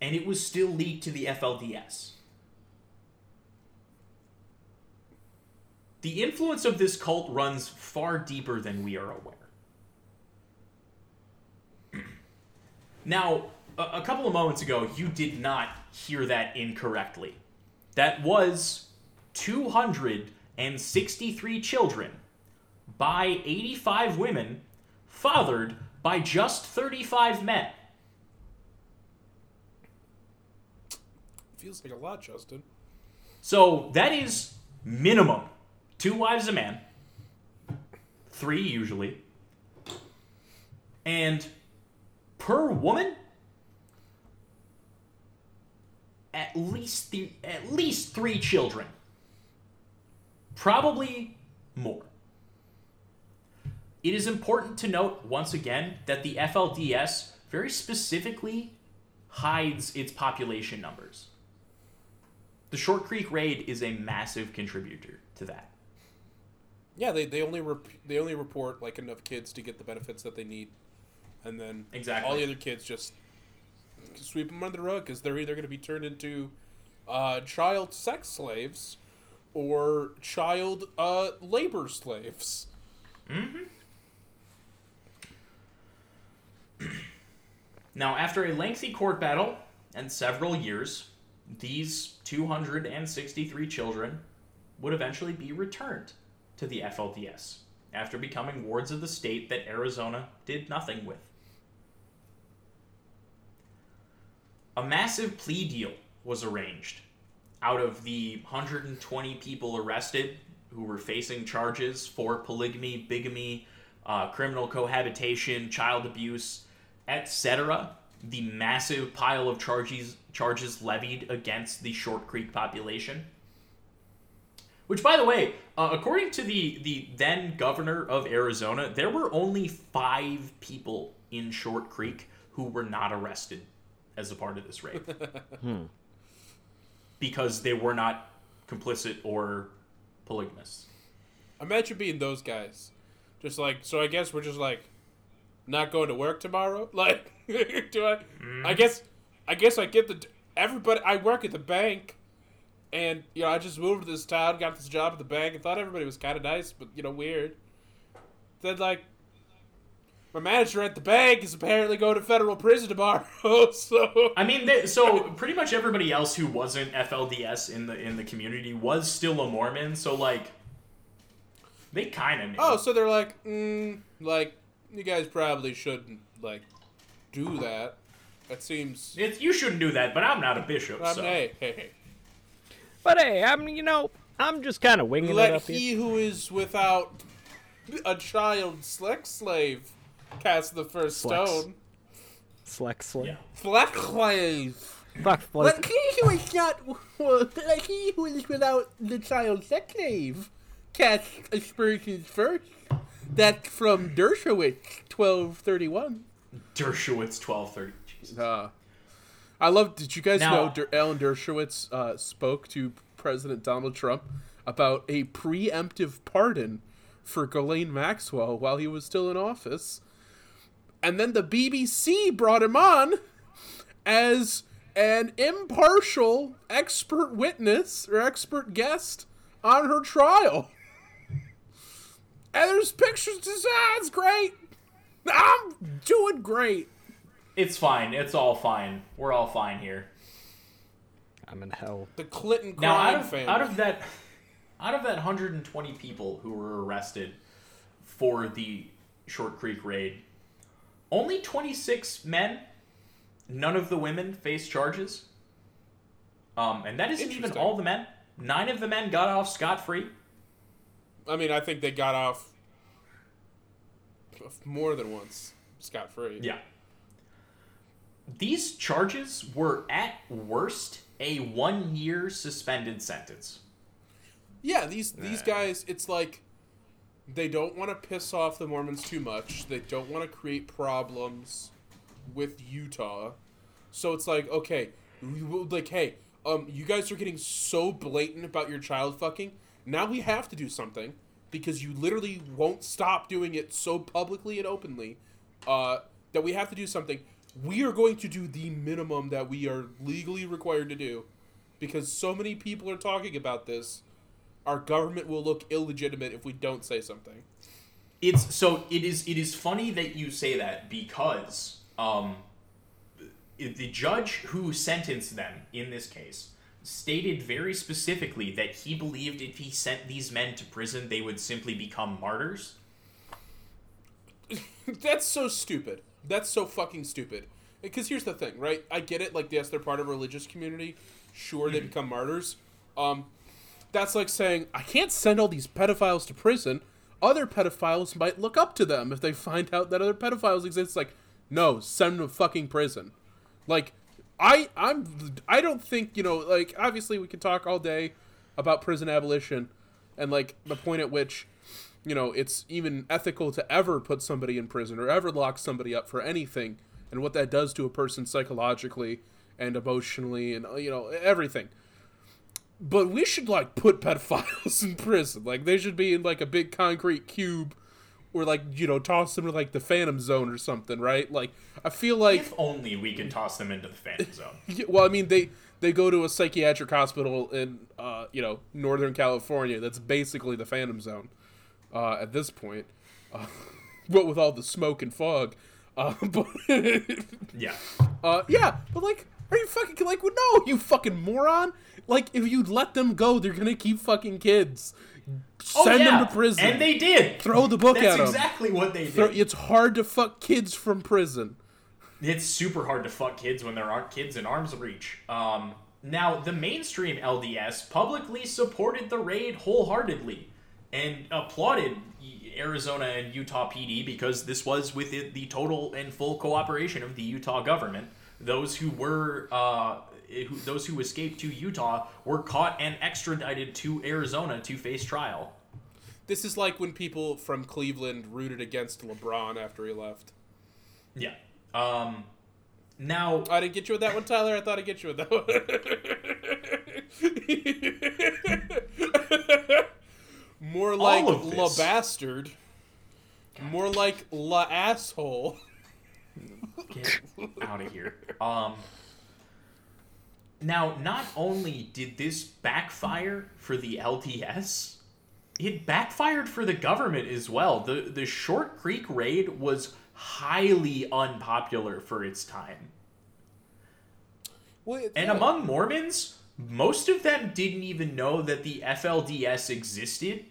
And it was still leaked to the FLDS. The influence of this cult runs far deeper than we are aware. Now, a, a couple of moments ago, you did not hear that incorrectly. That was 263 children by 85 women, fathered by just 35 men. Feels like a lot, Justin. So that is minimum two wives a man, three usually, and per woman, at least th- at least three children, probably more. It is important to note once again that the FLDS very specifically hides its population numbers. The Short Creek raid is a massive contributor to that. Yeah, they, they only rep- they only report like enough kids to get the benefits that they need, and then Exactly. all the other kids just sweep them under the rug because they're either going to be turned into uh, child sex slaves or child uh, labor slaves. Now, after a lengthy court battle and several years, these 263 children would eventually be returned to the FLDS after becoming wards of the state that Arizona did nothing with. A massive plea deal was arranged. Out of the 120 people arrested who were facing charges for polygamy, bigamy, uh, criminal cohabitation, child abuse, etc., the massive pile of charges charges levied against the Short Creek population. Which, by the way, uh, according to the the then governor of Arizona, there were only five people in Short Creek who were not arrested as a part of this raid hmm. because they were not complicit or polygamous. Imagine being those guys, just like so. I guess we're just like not going to work tomorrow. Like, do I? Mm-hmm. I guess, I guess I get the everybody. I work at the bank, and you know I just moved to this town, got this job at the bank, and thought everybody was kind of nice, but you know weird. Then like. My manager at the bank is apparently going to federal prison tomorrow, so I mean, they, so pretty much everybody else who wasn't FLDS in the in the community was still a Mormon. So like, they kind of knew. Oh, so they're like, mm, like, you guys probably shouldn't, like, do that. That seems. It's, you shouldn't do that, but I'm not a bishop. Um, so. hey, hey, hey. But hey, I'm you know I'm just kind of winging it Let up here. he who is without a child sex slave cast the first Flex. stone. Sleck slay. Yeah. Black slave. Fuck, Let he who is not, let he who is without the child sex slave cast aspersions first. That's from Dershowitz, twelve thirty one. Dershowitz twelve thirty. Jesus. Uh, I love. Did you guys Now- know Der- Alan Dershowitz uh, spoke to President Donald Trump about a preemptive pardon for Ghislaine Maxwell while he was still in office, and then the BBC brought him on as an impartial expert witness or expert guest on her trial. And there's pictures to say, ah, it's great. I'm doing great. It's fine. It's all fine. We're all fine here. I'm in hell. The Clinton crime Now, out of family. out of that, out of that 120 people who were arrested for the Short Creek raid, only 26 men. None of the women face charges. Um, and that isn't even all the men. Nine of the men got off scot free. I mean, I think they got off more than once scot free. Yeah. These charges were at worst a one year suspended sentence. Yeah, these these guys, it's like they don't want to piss off the Mormons too much. They don't want to create problems with Utah. So it's like, okay, like, hey, um, you guys are getting so blatant about your child fucking. Now we have to do something because you literally won't stop doing it so publicly and openly. Uh, that we have to do something. We are going to do the minimum that we are legally required to do because so many people are talking about this our government will look illegitimate if we don't say something. It's so it is it is funny that you say that because um the judge who sentenced them in this case stated very specifically that he believed if he sent these men to prison they would simply become martyrs. That's so stupid. That's so fucking stupid. Because here's the thing, right? I get it. Like, yes, they're part of a religious community. Sure, they become martyrs. Um, that's like saying I can't send all these pedophiles to prison. Other pedophiles might look up to them if they find out that other pedophiles exist. Like, no, send them to fucking prison. Like, I I'm I don't think you know. Like, obviously, we could talk all day about prison abolition and like the point at which you know it's even ethical to ever put somebody in prison or ever lock somebody up for anything and what that does to a person psychologically and emotionally and you know everything but we should like put pedophiles in prison like they should be in like a big concrete cube or like you know toss them to like the phantom zone or something right like i feel like If only we can toss them into the phantom zone. yeah, well, I mean, they they go to a psychiatric hospital in uh, you know Northern California. That's basically the Phantom Zone uh, at this point, uh, but with all the smoke and fog. Uh, but Yeah. uh, yeah, but like, are you fucking like? No, you fucking moron! Like, if you let them go, they're gonna keep fucking kids. Oh, Send yeah. them to prison. And they did. throw the book That's at them. That's exactly what they did. Throw- it's hard to fuck kids from prison. It's super hard to fuck kids when there aren't kids in arm's reach. Um, now, the mainstream LDS publicly supported the raid wholeheartedly and applauded Arizona and Utah PD because this was with the total and full cooperation of the Utah government. Those who were uh, who, those who escaped to Utah were caught and extradited to Arizona to face trial. This is like when people from Cleveland rooted against LeBron after he left. Yeah. Um, now, I didn't get you with that one, Tyler. I thought I'd get you with that one. More like la bastard. More like la asshole. get out of here. Um. Now, not only did this backfire for the LDS, it backfired for the government as well. The the Short Creek raid was highly unpopular for its time. Well, And yeah. among Mormons, most of them didn't even know that the FLDS existed,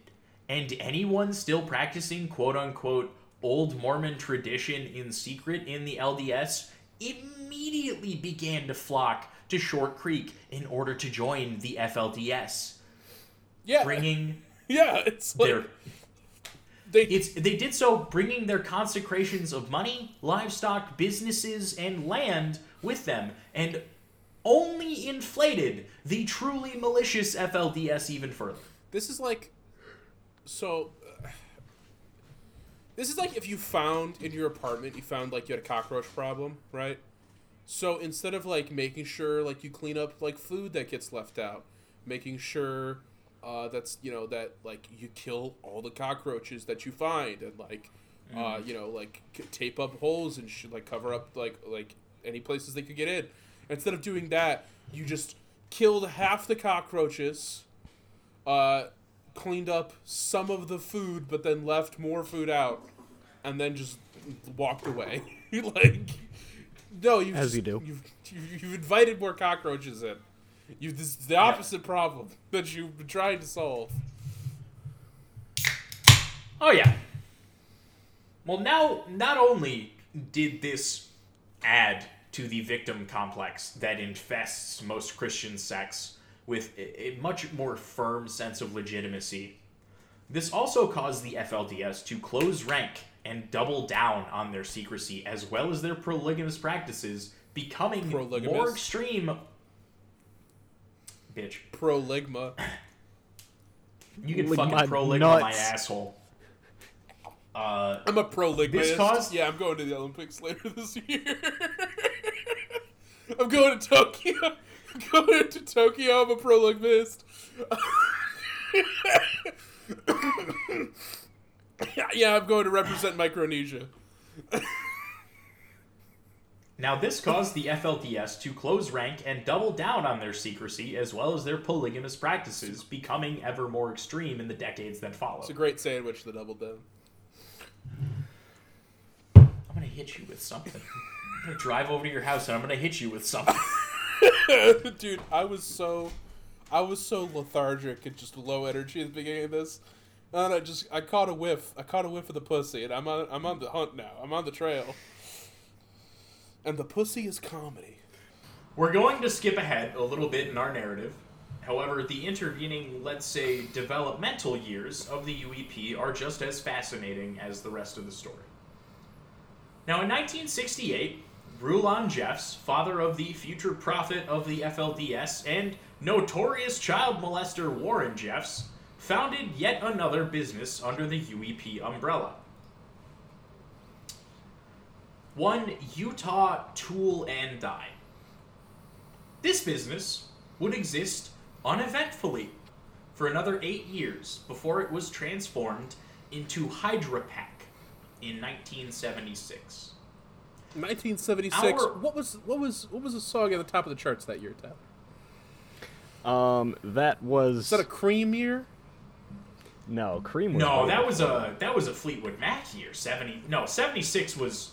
and anyone still practicing quote unquote old Mormon tradition in secret in the LDS immediately began to flock to Short Creek in order to join the FLDS, yeah, bringing yeah, it's like their they it's they did so bringing their consecrations of money, livestock, businesses, and land with them, and only inflated the truly malicious FLDS even further. This is like so uh, this is like if you found in your apartment you found like you had a cockroach problem, right? So instead of like making sure like you clean up like food that gets left out, making sure uh, that's you know that like you kill all the cockroaches that you find and like uh, you know like tape up holes and sh- like cover up like like any places they could get in. Instead of doing that, you just killed half the cockroaches uh, cleaned up some of the food, but then left more food out, and then just walked away. like, no, you As you do. You've, you've, you've invited more cockroaches in. You this is the opposite problem that you've been trying to solve. Oh yeah. Well, now not only did this add to the victim complex that infests most Christian sects with a, a much more firm sense of legitimacy, This also caused the FLDS to close rank and double down on their secrecy as well as their polygamous practices, becoming more extreme. Bitch. Proligma. You can Lick fucking my pro my asshole. Uh, I'm a proligmist. This caused- Yeah, I'm going to the Olympics later this year. I'm going to Tokyo. I'm going to Tokyo. I'm a proligmist. yeah, I'm going to represent Micronesia. Now, this caused the FLDS to close rank and double down on their secrecy as well as their polygamous practices, becoming ever more extreme in the decades that followed. It's a great sandwich, the double down. I'm gonna hit you with something. I'm gonna drive over to your house and I'm gonna hit you with something. Dude, I was so, I was so lethargic and just low energy at the beginning of this, and I just I caught a whiff. I caught a whiff of the pussy, and I'm on I'm on the hunt now. I'm on the trail, and the pussy is comedy. We're going to skip ahead a little bit in our narrative. However, the intervening, let's say, developmental years of the UEP are just as fascinating as the rest of the story. Now, in 1968, Rulon Jeffs, father of the future prophet of the FLDS and notorious child molester Warren Jeffs, founded yet another business under the UEP umbrella. One Utah Tool and Die. This business would exist uneventfully for another eight years before it was transformed into Hydrapack in 1976. 1976. Our- What was what was what was the song at the top of the charts that year, Ted? Um, that was Is that a cream year? No cream. Was No, way that was a that was a Fleetwood Mac year. 70 No, 76 was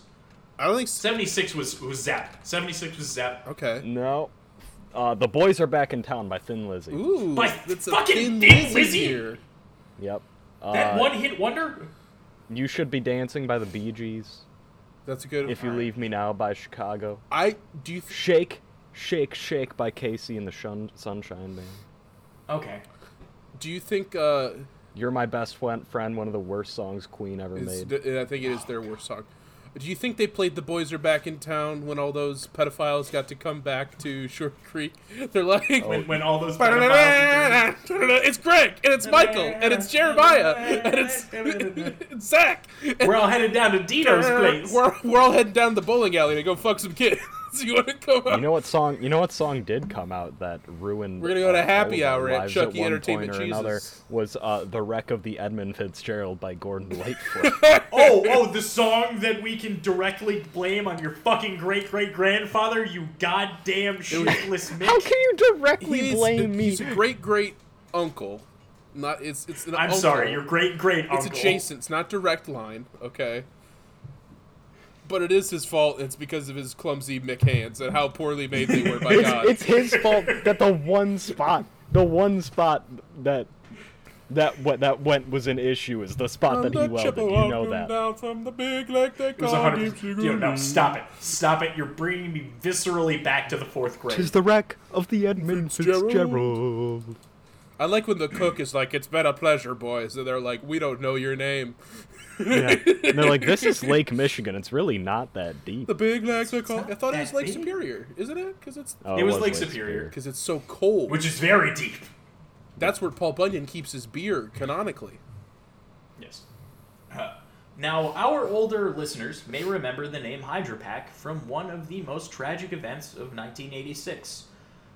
I don't think. 76 was was Zep. 76 was Zep. Okay. no. Uh, the boys are back in town by Thin Lizzy. Ooh, By that's a fucking Thin Thin Lizzy Lizzy? year. Yep. That Uh, one hit wonder. You should be dancing by the Bee Gees. That's a good. If you leave me now by Chicago. I do you th- Shake, shake, shake by KC and the Shun- Sunshine Band. Okay. do you think uh You're my best friend. Friend, one of the worst songs Queen ever is, made. I think it is their worst song. Do you think they played "The Boys Are Back in Town" when all those pedophiles got to come back to Short Creek? They're like, When, when all those pedophiles it's Greg and it's Michael and it's Jeremiah and it's, it's Zach. And We're all headed down to Dino's place. We're, we're all heading down the bowling alley to go fuck some kids. You want to come out? You know what song? You know what song did come out that ruined? We're gonna go to happy hour at lives Chucky one Entertainment point or another was uh, the wreck of the Edmund Fitzgerald by Gordon Lightfoot. Oh, oh, the song that we can directly blame on your fucking great great grandfather, you goddamn shiftless Mick. How can you directly He's, blame me? he's a great great uncle. Not it's it's an I'm uncle. sorry, your great great uncle It's uncle. adjacent. It's not direct line. Okay. But it is his fault. It's because of his clumsy Mick hands and how poorly made they were by it's, God. it's his fault that the one spot, the one spot that that what that went was an issue is the spot that he welded. You know that. Down from the big lake they It was call 100. Deep Yo, no, stop it. Stop it. You're bringing me viscerally back to the fourth grade. Tis the wreck of the Edmund Fitzgerald. Fitzgerald. I like when the cook is like, "It's been a pleasure, boys," and they're like, "We don't know your name." Yeah. And they're like, this is Lake Michigan. It's really not that deep. The big lake they call. I thought it was Lake big. Because isn't it? Because it's Oh, it was Lake Superior, because it's so cold. which is very deep. That's where Paul Bunyan keeps his beer canonically. Yes. Uh, now, our older listeners may remember the name Hydra Pack from one of the most tragic events of 1986.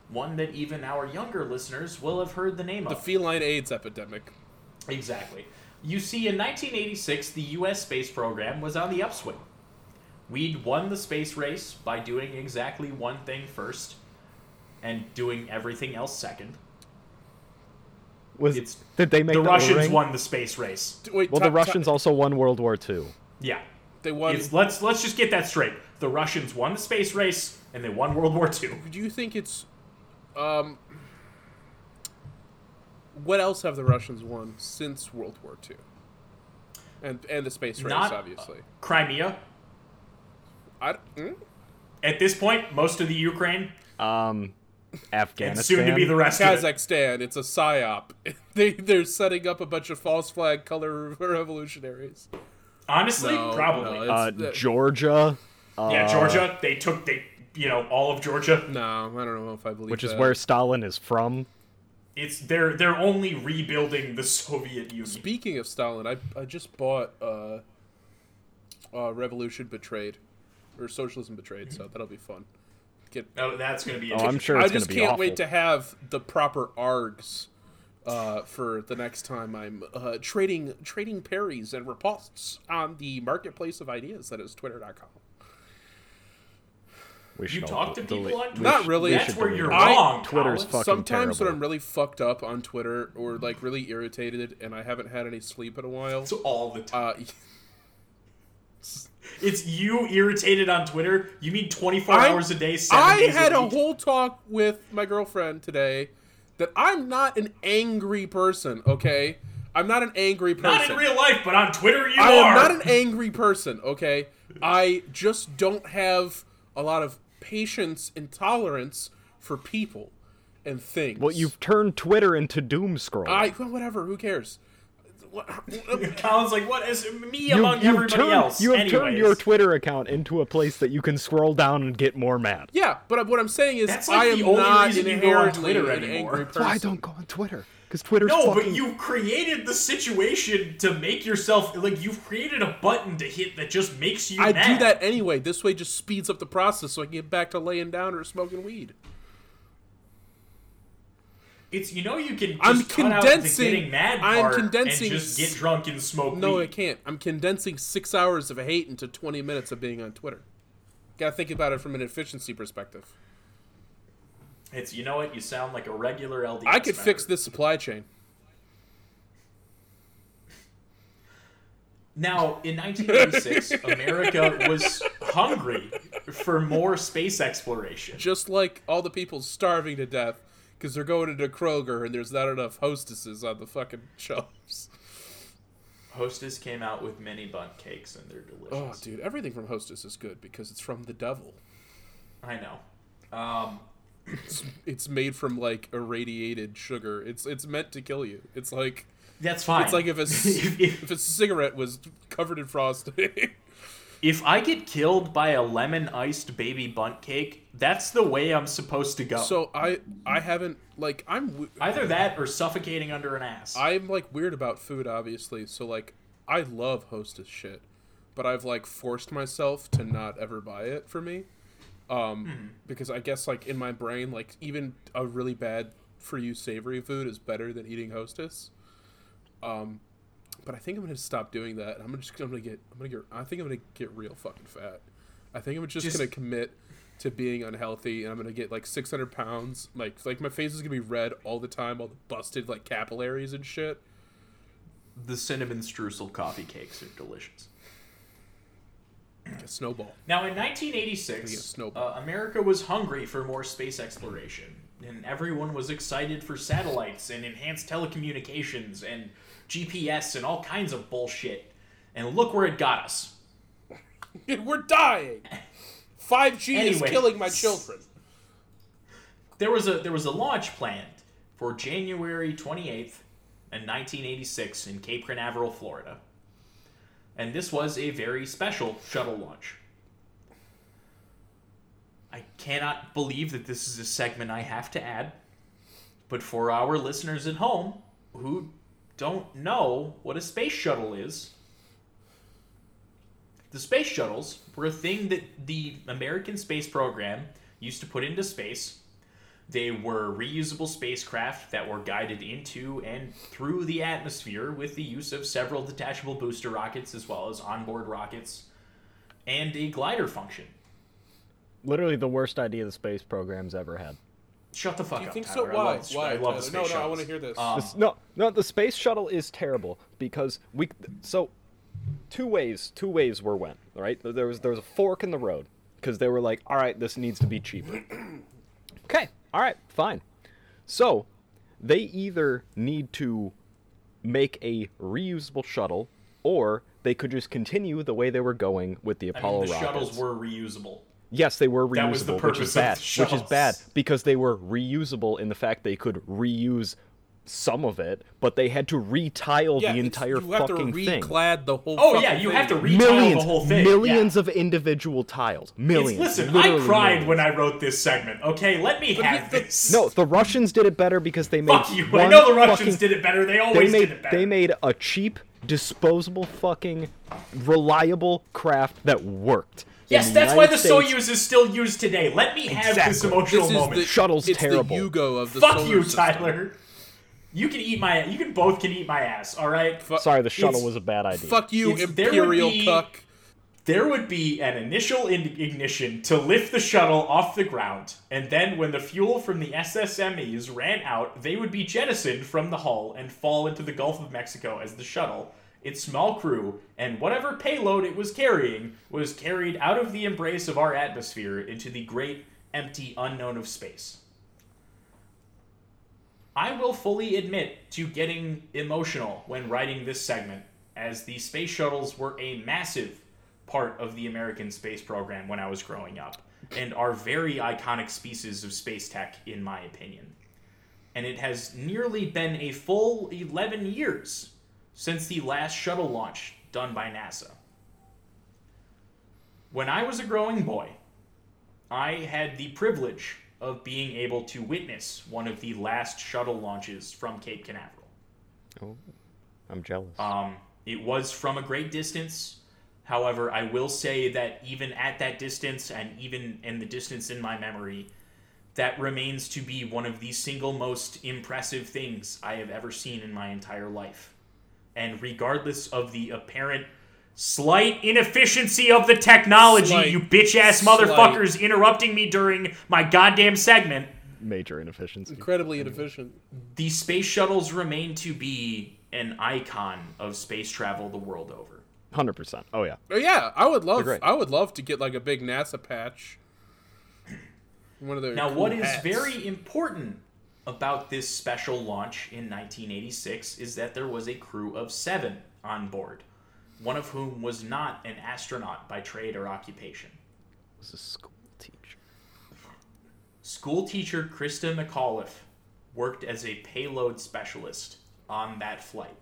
One that even our younger listeners will have heard the name The of. The feline AIDS epidemic. Exactly. You see, in 1986, the U.S. space program was on the upswing. We'd won the space race by doing exactly one thing first and doing everything else second. Was It's- did they make the the Russians O-ring? won the space race. Wait, Well, ti- the ti- Russians also won World War II. Yeah. they won. It's, let's let's just get that straight. The Russians won the space race and they won World War II. Do you think it's, um, what else have the Russians won since World War II? And and the space race, Not obviously. Crimea. I, hmm? At this point, most of the Ukraine. Um, Afghanistan. and soon to be the rest of it. Kazakhstan. It's a psyop. They they're setting up a bunch of false flag color revolutionaries. Honestly, No, probably. no, uh, that- Georgia. Uh, yeah, Georgia. They took they you know all of Georgia. No, I don't know if I believe which is where Stalin is from. It's they're they're only rebuilding the Soviet Union. Speaking of Stalin, I I just bought uh, uh Revolution Betrayed, or Socialism Betrayed, so that'll be fun. Get. Oh, that's gonna be. Oh, I'm sure I it's going just be can't awful. wait to have the proper args. Uh, for the next time I'm uh, trading trading parries and riposts on the marketplace of ideas that is twitter.com. we You should talk all to delete- people on we Not really. we That's where you're it. I- wrong. Twitter's Colin. fucking Sometimes when terrible. I'm really fucked up on Twitter or like really irritated and I haven't had any sleep in a while, It's all the time. uh, It's you irritated on Twitter. You mean 24 I- hours a day, seven I days had a a whole talk with my girlfriend today that I'm not an angry person, okay? I'm not an angry person. Not in real life, but on Twitter you are I'm not an angry person, okay? I just don't have a lot of patience and tolerance for people and things. Well, you've turned Twitter into doom scroll. I well, whatever, who cares? Colin's like, what is me you, among you've everybody turned, else? You have Anyways, turned your Twitter account into a place that you can scroll down and get more mad. Yeah, but what I'm saying is like I am not reason you go on inherently an angry person. That's why I don't go on Twitter. Because Twitter's No, fucking... but you created the situation to make yourself like you've created a button to hit that just makes you. I mad. do that anyway. This way just speeds up the process so I can get back to laying down or smoking weed. It's you know you can. Just I'm condensing- the getting mad I'm condensing and just get drunk and smoke No, I can't. I'm condensing six hours of hate into 20 minutes of being on Twitter. Gotta think about it from an efficiency perspective. It's you know what you sound like a regular LDS. I could member. fix this supply chain. Now, in 1986, America was hungry for more space exploration. Just like all the people starving to death because they're going into Kroger and there's not enough hostesses on the fucking shelves. Hostess came out with mini bunt cakes, and they're delicious. Oh, dude, everything from Hostess is good because it's from the devil. I know. Um, It's, it's made from like irradiated sugar. It's it's meant to kill you. It's like that's fine. it's like if a if, a cigarette was covered in frosting. if I get killed by a lemon iced baby bunt cake, that's the way I'm supposed to go. so I I haven't like I'm w- Either that or suffocating under an ass. I'm like weird about food obviously. So like I love Hostess shit, but I've like forced myself to not ever buy it for me. Um because I guess like in my brain like even a really bad for you savory food is better than eating Hostess. Um but I think I'm gonna stop doing that. I'm just I'm gonna get I'm gonna get I think I'm gonna get real fucking fat. I think I'm just, Just- gonna commit to being unhealthy and I'm gonna get like 600 pounds. Like like my face is gonna be red all the time, all the busted like capillaries and shit. the cinnamon streusel coffee cakes are delicious. Like a snowball. Now, in Gonna 1986, snowball. uh, America was hungry for more space exploration, and everyone was excited for satellites and enhanced telecommunications and GPS and all kinds of bullshit. And look where it got us. We're dying. 5G is killing my children. There was a there was a launch planned for January 28th in 1986 in Cape Canaveral, Florida. And this was a very special shuttle launch. I cannot believe that this is a segment I have to add. But for our listeners at home who don't know what a space shuttle is, the space shuttles were a thing that the American space program used to put into space. They were reusable spacecraft that were guided into and through the atmosphere with the use of several detachable booster rockets as well as onboard rockets and a glider function. Literally the worst idea the space program's ever had. Shut the fuck Do you up. think so? Tyler. I Why? love, Why? I love the Tyler? No, space no, I want to hear this. Um, This- no, no, the space shuttle is terrible because we. So, two ways, two ways were went. Right, there was there was a fork in the road because they were like, all right, this needs to be cheaper. okay, all right, fine. So, they either need to make a reusable shuttle, or they could just continue the way they were going with the I Apollo mean, the rockets. shuttles were reusable. Yes, they were reusable, That was the which is of bad. Which is bad because they were reusable in the fact they could reuse some of it, but they had to retile Yeah, the it's- entire you have to fucking thing. reclad the whole. Oh yeah, you have to retile Millions, the whole thing. millions yeah. of individual tiles. It's, Millions. listen, I cried millions. when I wrote this segment. Okay, let me have the- this. No, the Russians did it better because they made. fuck you. I know the Russians fucking- did it better. They They always made did it better. they made a cheap, disposable, fucking reliable craft that worked. Yes, that's why the States, Soyuz is still used today. Let me have this Exactly. emotional This is moment. the Shuttle's it's terrible. the Yugo of the Fuck solar you, system. Tyler. You can eat my. You can both can eat my ass. All right. Fu- Sorry, the shuttle It's- was a bad idea. Fuck you, It's- there would Imperial be- cuck. there would be an initial in- ignition to lift the shuttle off the ground, and then when the fuel from the SSMEs ran out, they would be jettisoned from the hull and fall into the Gulf of Mexico as the shuttle, its small crew, and whatever payload it was carrying was carried out of the embrace of our atmosphere into the great empty unknown of space. I will fully admit to getting emotional when writing this segment, as the space shuttles were a massive part of the American space program when I was growing up, and are very iconic pieces of space tech, in my opinion. And it has nearly been a full 11 years since the last shuttle launch done by NASA. When I was a growing boy, I had the privilege of being able to witness one of the last shuttle launches from Cape Canaveral. Oh, I'm jealous. Um, it was from a great distance. However, I will say that even at that distance, and even in the distance in my memory, that remains to be one of the single most impressive things I have ever seen in my entire life. And regardless of the apparent slight inefficiency of the technology, Slight. you bitch ass Slight. motherfuckers interrupting me during my goddamn segment, Major inefficiency. Incredibly inefficient. the space shuttles remain to be an icon of space travel the world over. Hundred percent. Oh yeah. Oh yeah, I would love. I would love to get like a big NASA patch. One of the Now, cool what is hats. very important about this special launch in 1986 is that there was a crew of seven on board, one of whom was not an astronaut by trade or occupation. was a school teacher. School teacher Christa McAuliffe worked as a payload specialist on that flight.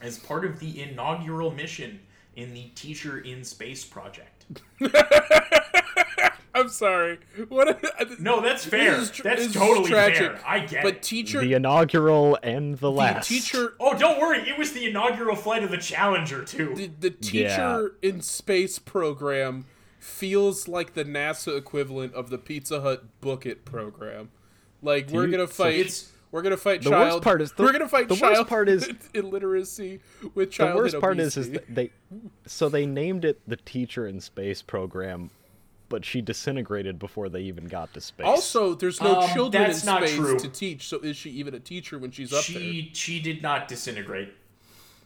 As part of the inaugural mission in the Teacher in Space project. I'm sorry. What? No, that's fair. is that's is totally tragic. fair. I get But it. teacher, The inaugural and the the last. teacher, Oh, don't worry. It was the inaugural flight of the Challenger, too. the, the teacher in space program feels like the NASA equivalent of the Pizza Hut Book It program. Like we're gonna fight. it's- we're gonna fight The child. worst part is the- we're gonna fight the worst part is- illiteracy with child. the worst part is, is they, so they named it the Teacher in Space program, but she disintegrated before they even got to space. Also, there's no Um, children in not space true. to teach, so is she even a teacher when she's up she she did not disintegrate.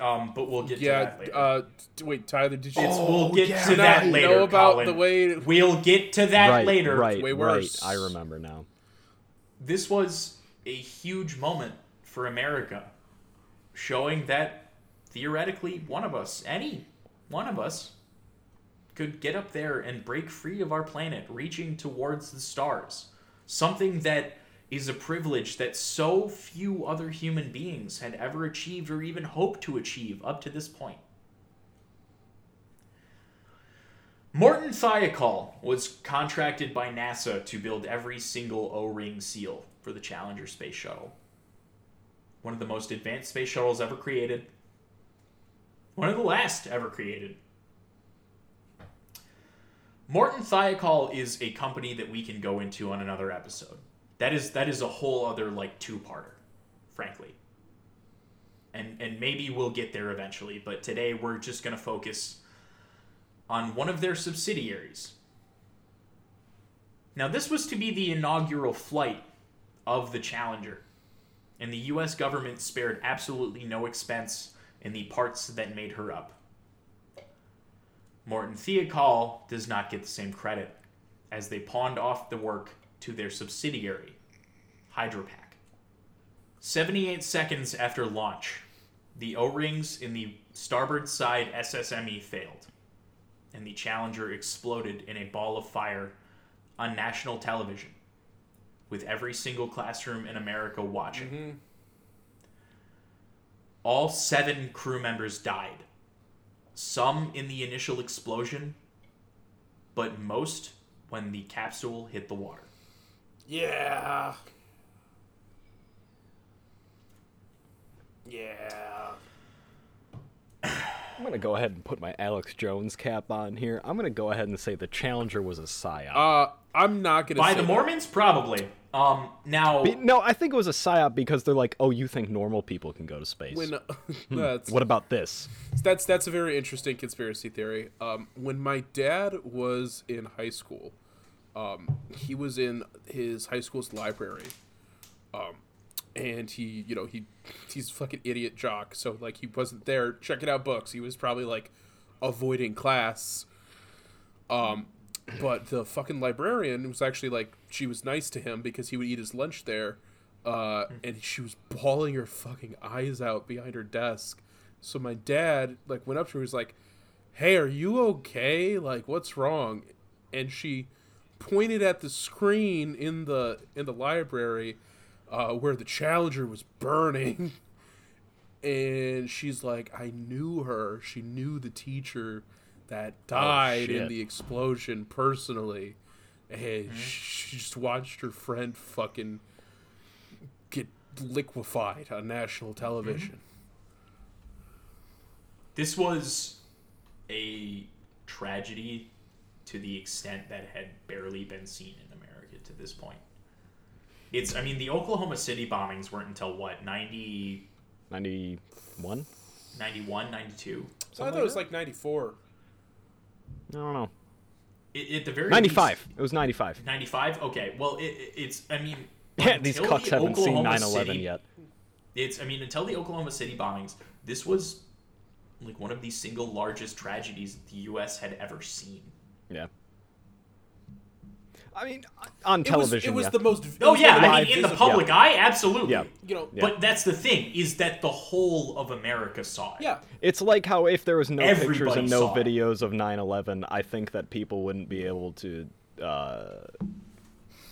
Um, but we'll get there? to that later. Yeah. Uh, wait, Tyler, did you? It's- we'll get yeah. to that later. know about Colin. the way? We'll get to that right, later. right, way right. I remember now. This was a huge moment for America, showing that theoretically one of us, any one of us, could get up there and break free of our planet, reaching towards the stars. Something that is a privilege that so few other human beings had ever achieved or even hoped to achieve up to this point. Morton Thiokol was contracted by NASA to build every single O-ring seal for the Challenger space shuttle. One of the most advanced space shuttles ever created. One of the last ever created. Morton Thiokol is a company that we can go into on another episode. That is that is a whole other like two-parter, frankly. And and maybe we'll get there eventually, but today we're just going to focus on one of their subsidiaries. Now, this was to be the inaugural flight of the Challenger, and the US government spared absolutely no expense in the parts that made her up. Morton Thiokol does not get the same credit, as they pawned off the work to their subsidiary, Hydrapak. 78 seconds after launch, the O rings in the starboard side SSME failed and the Challenger exploded in a ball of fire on national television, with every single classroom in America watching. Mm-hmm. All seven crew members died. Some in the initial explosion, but most when the capsule hit the water. Yeah. Yeah. I'm gonna go ahead and put my Alex Jones cap on here. I'm gonna go ahead and say the Challenger was a psyop. Uh, I'm not gonna say By the that. Mormons, probably. Um, now, Be- no, I think it was a psyop because they're like, oh, you think normal people can go to space? When that's what about this? that's that's a very interesting conspiracy theory. Um, when my dad was in high school, um, he was in his high school's library, um, and he, you know, he he's a fucking idiot jock. So like he wasn't there checking out books. He was probably like avoiding class. Um, but the fucking librarian was actually like she was nice to him because he would eat his lunch there, uh, and she was bawling her fucking eyes out behind her desk. So my dad like went up to her, was like, "Hey, are you okay? Like, what's wrong?" And she pointed at the screen in the in the library uh, where the Challenger was burning. And she's like, I knew her. She knew the teacher that oh, died in the explosion personally. And mm-hmm. she just watched her friend fucking get liquefied on national mm-hmm. television. this was a tragedy to the extent that had barely been seen in America to this point. It's, I mean, the Oklahoma City bombings weren't until what, 90, 91? 91, 92? So I thought it was like 94. I don't know. It, at the very 95. It was 95. 95? Okay, well, it, it- it's, I mean, Yeah, these cucks the haven't seen Oklahoma 9 11 yet. It's, I mean, until the Oklahoma City bombings, this was like one of the single largest tragedies the U.S. had ever seen. Yeah. I mean, on It was, television. it was yeah. the most. it Oh yeah, I mean, in the visible- public eye, absolutely. Yeah. You know, Yeah. But that's the thing is that the whole of America saw it. yeah. It's like how if there was no pictures and no saw it. videos of 9/11, I think that people wouldn't be able to, uh,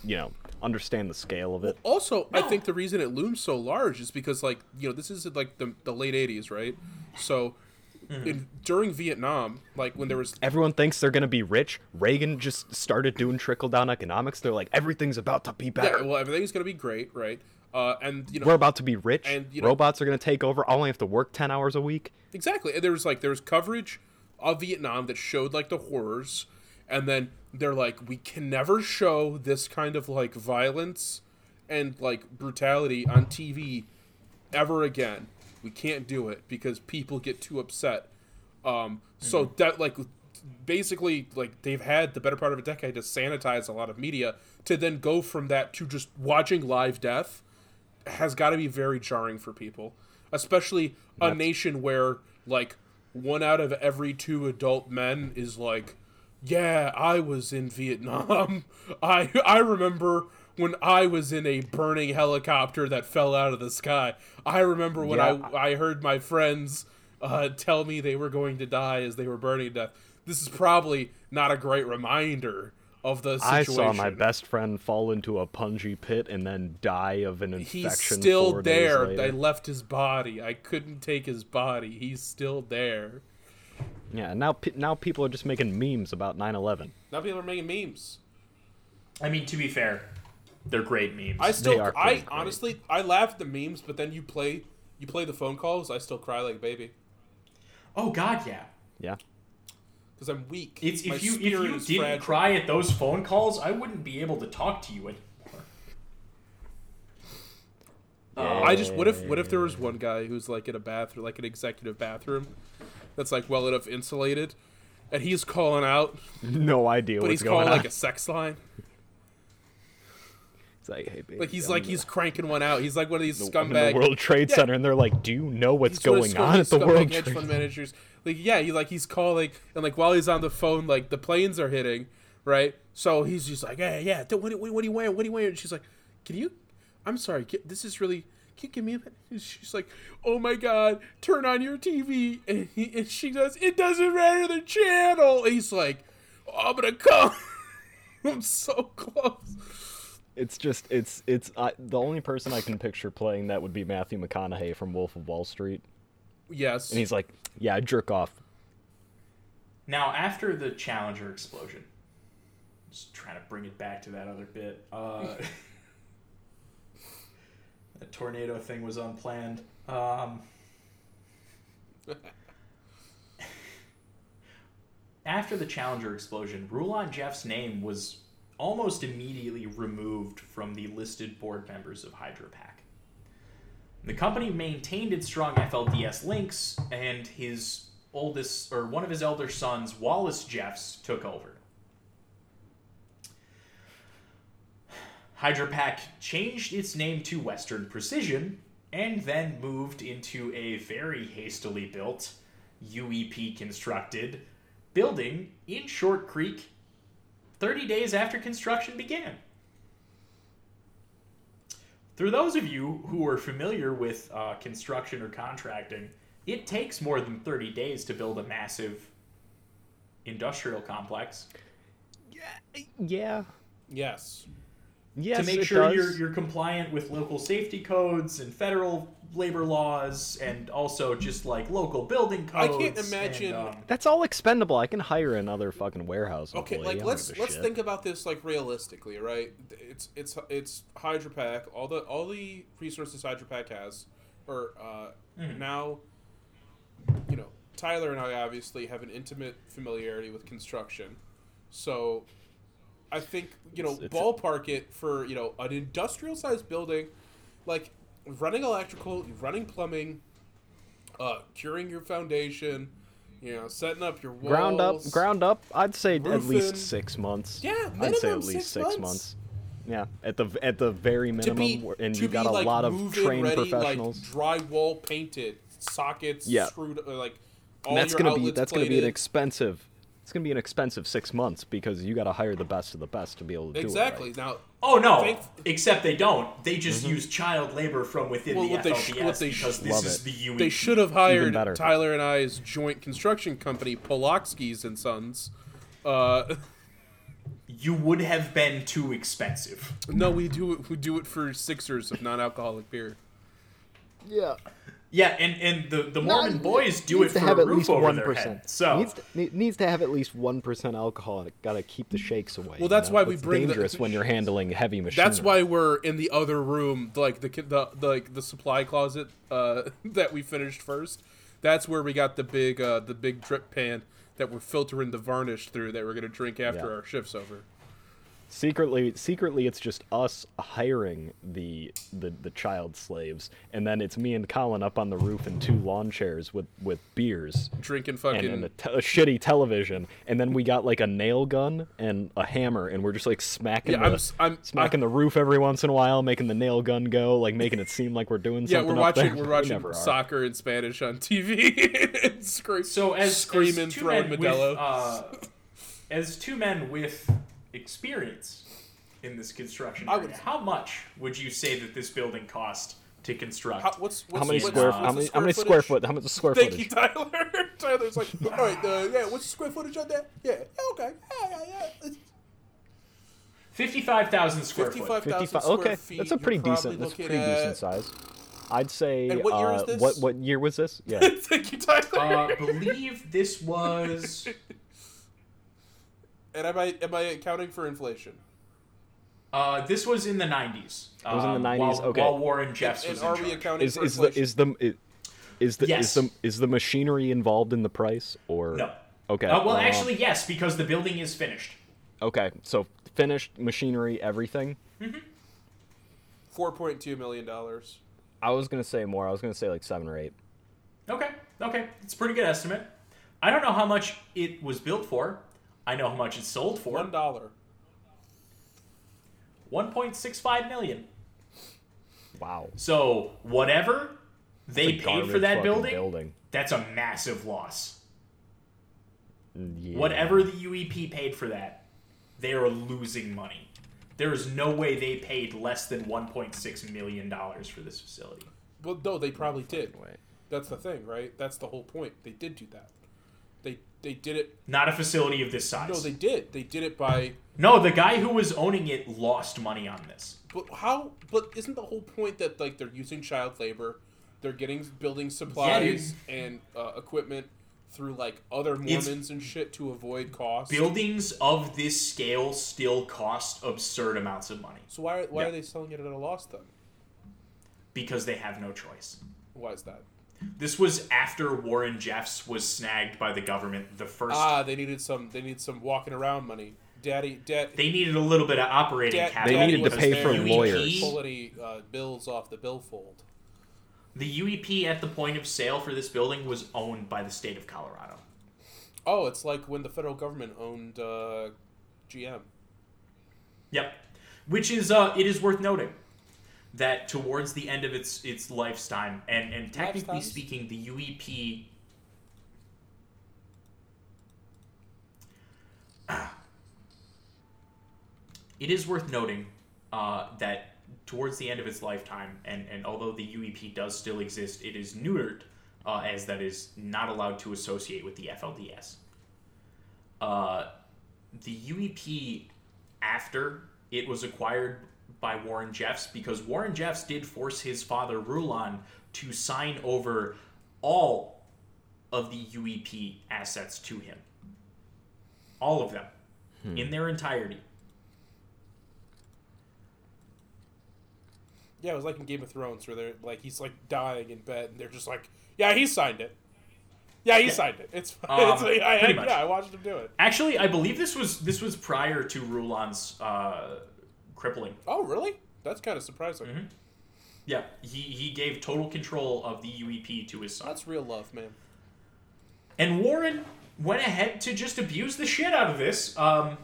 you know, understand the scale of it. Also, I think the reason it looms so large is because, like, you know, this is like the, the late '80s, right? So, Mm-hmm. in, during Vietnam, like when there was Everyone thinks they're gonna be rich. Reagan just started doing trickle down economics. They're like, everything's about to be yeah, better. well, everything's gonna be great, right? Uh, and you know, We're about to be rich. And, you know- Robots are gonna take over. I only have to work ten hours a week. Exactly. And there was like there was coverage of Vietnam that showed like the horrors, and then they're like, we can never show this kind of like violence and like brutality on TV ever again. We can't do it because people get too upset. Um, so that like basically like they've had the better part of a decade to sanitize a lot of media to then go from that to just watching live death has got to be very jarring for people, especially a nation where like one out of every two adult men is like, "Yeah, I was in Vietnam. I I remember when I was in a burning helicopter that fell out of the sky. I remember when Yeah. I I heard my friends uh, tell me they were going to die as they were burning to death. This is probably not a great reminder of the situation. I saw my best friend fall into a punji pit and then die of an infection. He's still four days there. later. I left his body. I couldn't take his body. He's still there. Yeah, now pe- now people are just making memes about 9/11. Now people are making memes. I mean, to be fair, they're great memes. I still, are I great. honestly, I laugh at the memes, but then you play, you play the phone calls. I still cry like a baby oh God, yeah. Yeah. because I'm weak. It's My if you if you is didn't fragile. cry at those phone calls, I wouldn't be able to talk to you anymore. Uh, I just what if what if there was one guy who's like in a bathroom, like an executive bathroom, that's like well enough insulated, and he's calling out, No idea but what's he's going calling on. like a sex line. Like, hey, baby, Like he's I'm like in he's cranking one out. He's like one of these I'm scumbag the World Trade Yeah. Center, and they're like, "Do you know what's He's going on at the World Trade?" fund managers. Like yeah, he like he's calling and like while he's on the phone, like the planes are hitting, right? So he's just like, yeah, yeah. What, what, what are you wearing? What are you wearing? And she's like, can you? I'm sorry. Get, this is really. "Can you give me a minute?" She's like, "Oh my god, turn on your TV," and, he, and she goes, "It doesn't matter the channel." And he's like, oh, "I'm gonna come." I'm so close. It's just it's it's I the only person I can picture playing that would be Matthew McConaughey from Wolf of Wall Street, Yes. and he's like, "Yeah, I jerk off." Now, after the Challenger explosion, just trying to bring it back to that other bit. Uh, the tornado thing was unplanned. Um, after the Challenger explosion, Rulon Jeffs' name was almost immediately removed from the listed board members of Hydrapak. The company maintained its strong FLDS links, and his oldest, or one of his elder sons, Wallace Jeffs, took over. Hydrapak changed its name to Western Precision, and then moved into a very hastily built, UEP constructed building in Short Creek 30 days after construction began. For those of you who are familiar with uh, construction or contracting, it takes more than 30 days to build a massive industrial complex Yeah, yes. Yes, to make sure does. you're, you're compliant with local safety codes and federal labor laws and also just like local building codes. I can't imagine- and, um, That's all expendable. I can hire another fucking warehouse. Okay, employee. Like let's let's shit. think about this like realistically, right? It's it's it's Hydrapak. All the all the resources Hydrapak has, or uh, now, you know, Tyler and I obviously have an intimate familiarity with construction, so I think you know It's- it's a- ballpark it for you know an industrial sized building, like running electrical, running plumbing, uh, curing your foundation. You know, setting up your walls. ground up, ground up. I'd say at least six months. Yeah, I'd say at least six months. months. Yeah, at the at the very minimum, be and you got a like, lot of trained ready, professionals. like drywall painted, sockets Yeah. screwed, uh, like all and that's your gonna be that's gonna be an expensive. It's gonna be an expensive six months because you got to hire the best of the best to be able to exactly. do it. Right. Now, oh no! Thank- Except they don't. They just use child labor from within Well, the what they FLDS sh- what they because sh- this Love is it. the UE. they should have hired. Tyler and I's joint construction company, Polockskis and Sons. Uh, You would have been too expensive. no, we do it. We do it for sixers of non-alcoholic beer. Yeah. Yeah, and, and the, the Mormon No, boys do it for have a at roof least over one their head. So needs to, needs to have at least one percent alcohol. It got to keep the shakes away. Well, that's you know? why we It's bring the- dangerous when you're handling heavy machinery. That's why we're in the other room, like the the, the like the supply closet uh, that we finished first. That's where we got the big uh, the big drip pan that we're filtering the varnish through that we're gonna drink after Yeah. our shifts over. Secretly secretly it's just us hiring the, the the child slaves and then it's me and colin up on the roof in two lawn chairs with with beers Drinking fucking and a, te- a shitty television and then we got like a nail gun and a hammer and we're just like smacking Yeah, the, I'm s- I'm- smacking I- the roof every once in a while making the nail gun go like making it seem like we're doing yeah. something We're up watching there. we're We watching never are. soccer in Spanish on TV. and scre- So as screaming, as two throwing men Modelo. With, uh, as two men with experience in this construction I area, would- how much would you say that this building cost to construct? How, what's, what's how many what's- square what's how many square how many square foot how much square Thank footage you, Tyler. Tyler's like, all right, uh, yeah. What's the square footage on that? Yeah, yeah, okay, yeah, yeah, yeah. Fifty-five thousand square Fifty-five foot. thousand 55 square okay feet. that's a pretty decent that's a looking pretty decent size i'd say And what year is uh, this? what what year was this yeah Thank you, Tyler. Uh, believe this was and am I am I accounting for inflation? uh, this was in the nineties. It was in the 90s, While, okay. while Warren Jeffs and was are in we charge. accounting is for is the inflation? is the i- is the Yes. is the is the machinery involved in the price or No. okay Uh, well, uh, actually, yes, because the building is finished. okay so finished machinery everything Four point two million dollars. i was gonna say more i was gonna say like seven or eight Okay, okay, it's a pretty good estimate. I don't know how much it was built for. I know how much it sold for. One dollar. One point six five million. wow So whatever they paid for that building, building. that's a massive loss. yeah. Whatever the UEP paid for that, they are losing money. There is no way they paid less than 1.6 million dollars for this facility. Well, no, they probably did. Wait. That's the thing, right? That's the whole point. They did do that. They they did it. Not a facility of this size. No, they did. They did it by. No, the guy who was owning it lost money on this. But how? But isn't the whole point that like they're using child labor, they're getting building supplies and uh, equipment through like other It's- Mormons and shit to avoid costs. Buildings of this scale still cost absurd amounts of money so why why Yeah. are they selling it at a loss then? because they have no choice. Why is that? This was after Warren Jeffs was snagged by the government the first Ah, they needed some. They need some walking around money. Daddy, dad. They needed a little bit of operating Dad- capital. They needed to pay for lawyers. pull any uh, bills off the billfold. The UEP at the point of sale for this building was owned by the state of Colorado. Oh, it's like when the federal government owned uh, GM. Yep. Which is uh it is worth noting that towards the end of its its lifetime and and technically Lifetimes? speaking the UEP It is worth noting uh, that towards the end of its lifetime, and, and although the UEP does still exist, it is neutered uh, as that is not allowed to associate with the FLDS. Uh, the UEP, after it was acquired by Warren Jeffs, because Warren Jeffs did force his father Rulon to sign over all of the UEP assets to him. All of them, in their entirety. Yeah, it was like in Game of Thrones where they're like he's like dying in bed and they're just like, yeah, he signed it. Yeah, he signed it. It's, Um, it's I, I, yeah, I watched him do it. Actually, I believe this was this was prior to Rulon's uh, crippling. Oh, really? That's kind of surprising. Mm-hmm. Yeah, he, he gave total control of the UEP to his son. That's real love, man. And Warren went ahead to just abuse the shit out of this, um,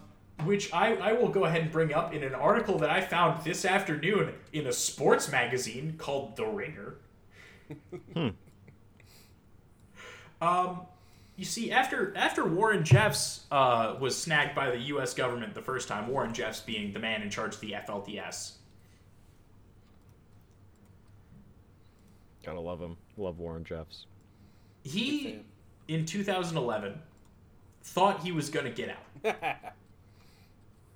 which I, I will go ahead and bring up in an article that I found this afternoon in a sports magazine called The Ringer. Um, you see, after after Warren Jeffs uh, was snagged by the U.S. government the first time, Warren Jeffs being the man in charge of the FLDS, Gotta love him. Love Warren Jeffs. he in 2011 thought he was going to get out.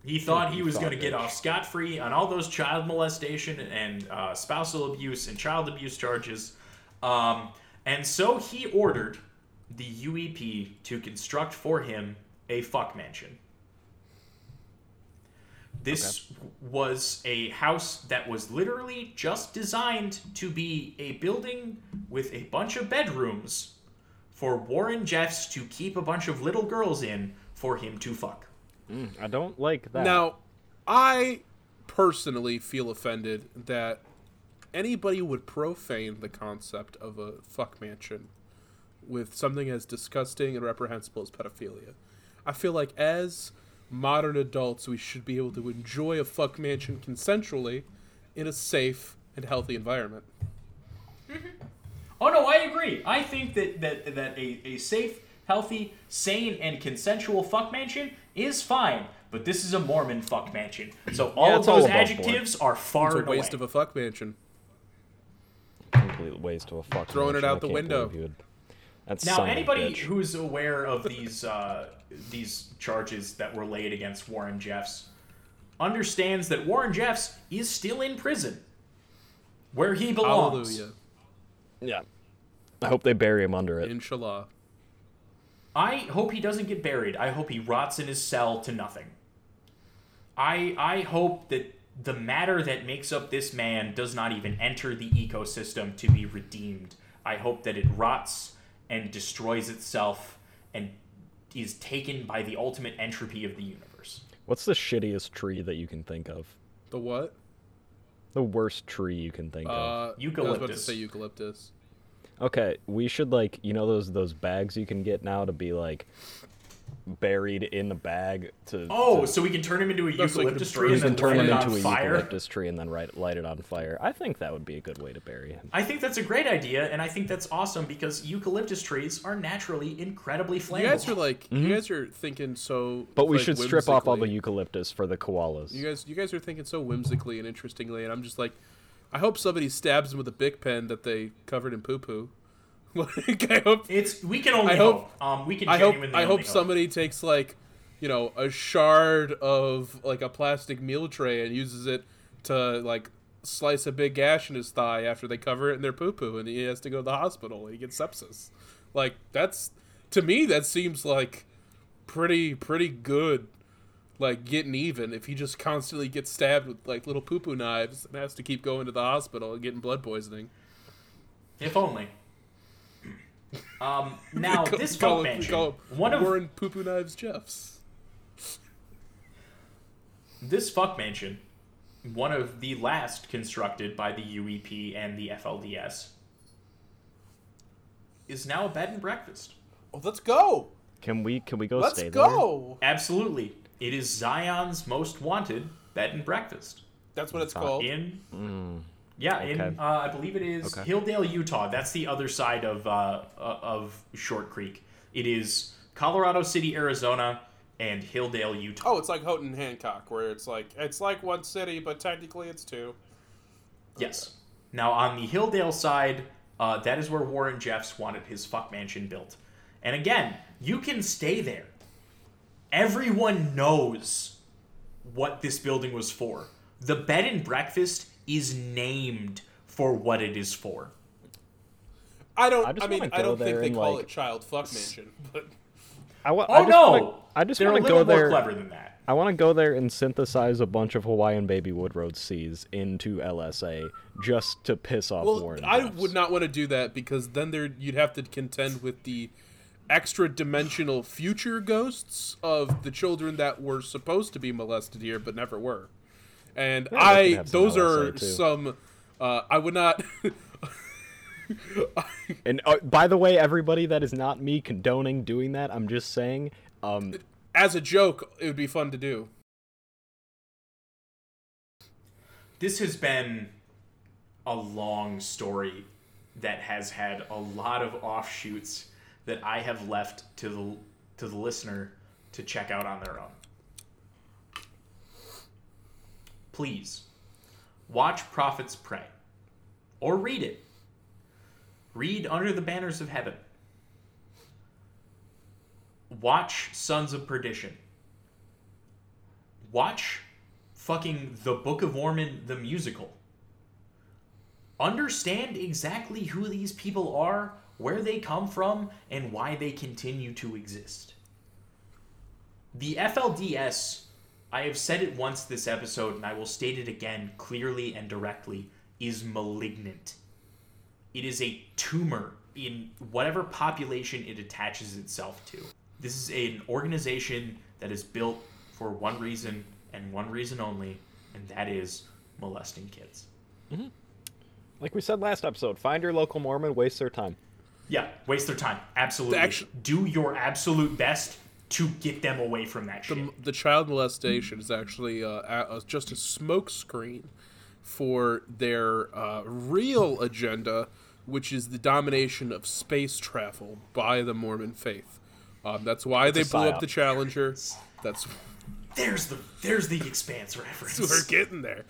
He thought he You was thought, going to get off scot free on all those child molestation and uh, spousal abuse and child abuse charges. Um, and so he ordered the UEP to construct for him a fuck mansion. This was a house that was literally just designed to be a building with a bunch of bedrooms for Warren Jeffs to keep a bunch of little girls in for him to fuck. Hmm, I don't like that. Now, I personally feel offended that anybody would profane the concept of a fuck mansion with something as disgusting and reprehensible as pedophilia. I feel like as modern adults, we should be able to enjoy a fuck mansion consensually in a safe and healthy environment. Oh no, I agree. I think that that that a, a safe, healthy, sane, and consensual fuck mansion is fine. But this is a Mormon fuck mansion, so all Yeah, of it's all those adjectives are far It's a and waste away. of a fuck mansion. complete waste of a fuck. Throwing it out I the can't window. Believe you would- That's Now, son of a anybody bitch. who's aware of these uh, these charges that were laid against Warren Jeffs understands that Warren Jeffs is still in prison, where he belongs. Hallelujah. Yeah. I hope they bury him under it. Inshallah. I hope he doesn't get buried. I hope he rots in his cell to nothing. I I hope that the matter that makes up this man does not even enter the ecosystem to be redeemed. I hope that it rots and destroys itself and is taken by the ultimate entropy of the universe. What's the shittiest tree that you can think of? The what? The worst tree you can think of. Uh, I was about to Eucalyptus. say eucalyptus. Okay, we should like you know those those bags you can get now to be like buried in the bag to. Oh, to- so we can turn him into a so you can eucalyptus tree we and can then turn light him it into on a fire. eucalyptus tree and then light, light it on fire. I think that would be a good way to bury him. I think that's a great idea, and I think that's awesome because eucalyptus trees are naturally incredibly flammable. You guys are like, you guys are thinking so. Mm-hmm. But we like, should strip off all the eucalyptus for the koalas. You guys, you guys are thinking so whimsically and interestingly, and I'm just like, I hope somebody stabs him with a big pen that they covered in poo poo. Like I hope, It's we can only I hope. hope- Um, we can I hope, I hope somebody takes like, you know, a shard of like a plastic meal tray and uses it to like slice a big gash in his thigh after they cover it in their poo poo, and he has to go to the hospital. and He gets sepsis. Like that's to me that seems like pretty pretty good. Like getting even if he just constantly gets stabbed with like little poo poo knives and has to keep going to the hospital and getting blood poisoning. If only. Um, now Call- this call folk him- mansion, call him one of Warren poo poo knives Jeffs. this fuck mansion, one of the last constructed by the UEP and the FLDS, is now a bed and breakfast. Oh, let's go. Can we can we go Let's stay go. Absolutely, it is Zion's most wanted bed and breakfast. That's what it's called. in yeah in uh, i believe it is Okay. hildale utah. That's the other side of uh, uh, of short creek. It is colorado city arizona and hildale utah. Oh, it's like Houghton Hancock, where it's like it's like one city, but technically it's two. yes. Now on the hildale side uh, that is where warren jeffs wanted his fuck mansion built. And again you can stay there. Everyone knows what this building was for. The bed and breakfast is named for what it is for I don't. I I, just mean, wanna I go don't think there they and, call like, it child fuck mansion, but I wa- Oh I just no! Wanna, I just want to go more there. clever than that. I want to go there and synthesize a bunch of Hawaiian Baby Woodrose Seeds into LSA just to piss off well, Warren. I Jeffs. would not want to do that because then there you'd have to contend with the extra dimensional future ghosts of the children that were supposed to be molested here but never were, and Yeah, I those LSA are too. some. Uh, I would not. And uh, by the way, everybody, that is not me condoning doing that. I'm just saying. Um, as a joke, it would be fun to do. This has been a long story that has had a lot of offshoots that I have left to the to the listener to check out on their own. Please watch Prophet's Prey or read it. Read Under the Banners of Heaven. Watch Sons of Perdition. Watch fucking The Book of Mormon, the musical. Understand exactly who these people are, where they come from, and why they continue to exist. The FLDS, I have said it once this episode, and I will state it again clearly and directly, is malignant. It is a tumor in whatever population it attaches itself to. This is an organization that is built for one reason and one reason only, and that is molesting kids. Mm-hmm. like we said last episode, find your local Mormon, waste their time. Yeah, waste their time. Absolutely. actu- Do your absolute best to get them away from that shit. the, the child molestation is actually uh, a, a- just a smokescreen for their uh, real agenda, which is the domination of space travel by the Mormon faith. Um, that's why they blew up the Challenger. That's There's the there's the expanse reference. we're getting there.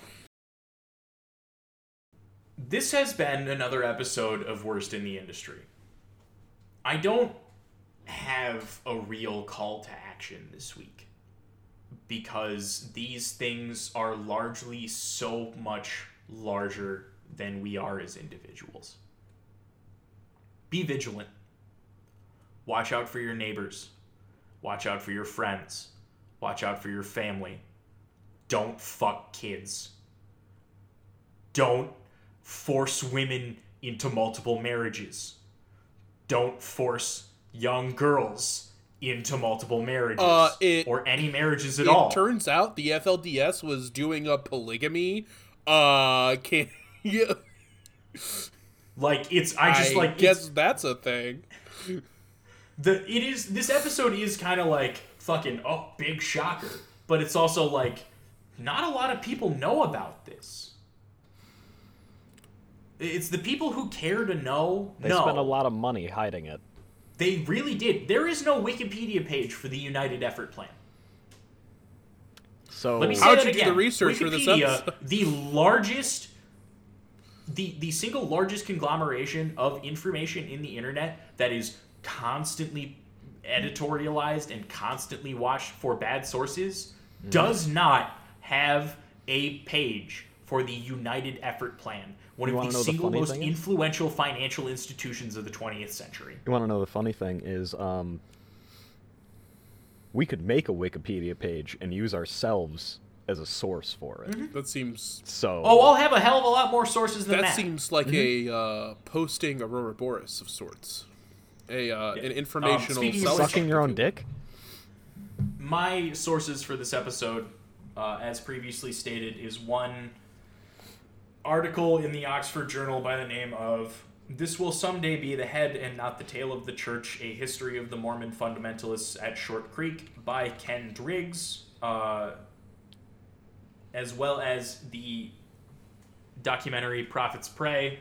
This has been another episode of Worst in the Industry. I don't have a real call to action this week because these things are largely so much larger than we are as individuals. Be vigilant. Watch out for your neighbors. Watch out for your friends. Watch out for your family. Don't fuck kids. Don't force women into multiple marriages. Don't force young girls into multiple marriages Uh, it- or any marriages at it all. turns out the FLDS was doing a polygamy. Uh, can yeah, like it's I just like guess it's- that's a thing. the it is this episode is kind of like fucking oh big shocker, but it's also like not a lot of people know about this. It's the people who care to know. They know. spent a lot of money hiding it. They really did. There is no Wikipedia page for the United Effort Plan. So Let me say How'd that you do again. the research for this Wikipedia, episode? the largest, the the single largest conglomeration of information in the internet that is constantly editorialized and constantly watched for bad sources Hmm. does not have a page for the United Effort Plan, one You of the know the single most thing is? influential financial institutions of the 20th century. You want to know the funny thing is, um, we could make a Wikipedia page and use ourselves as a source for it. That seems So, Oh, I'll have a hell of a lot more sources than that that. seems like Mm-hmm. a uh, posting ouroboros of sorts. A uh, an informational speaking of selling sucking your own dick. my sources for this episode, uh, as previously stated, is one article in the Oxford Journal by the name of This Will Someday Be the Head and Not the Tail of the Church A History of the Mormon Fundamentalists at Short Creek by Ken Driggs, uh, as well as the documentary Prophet's Prey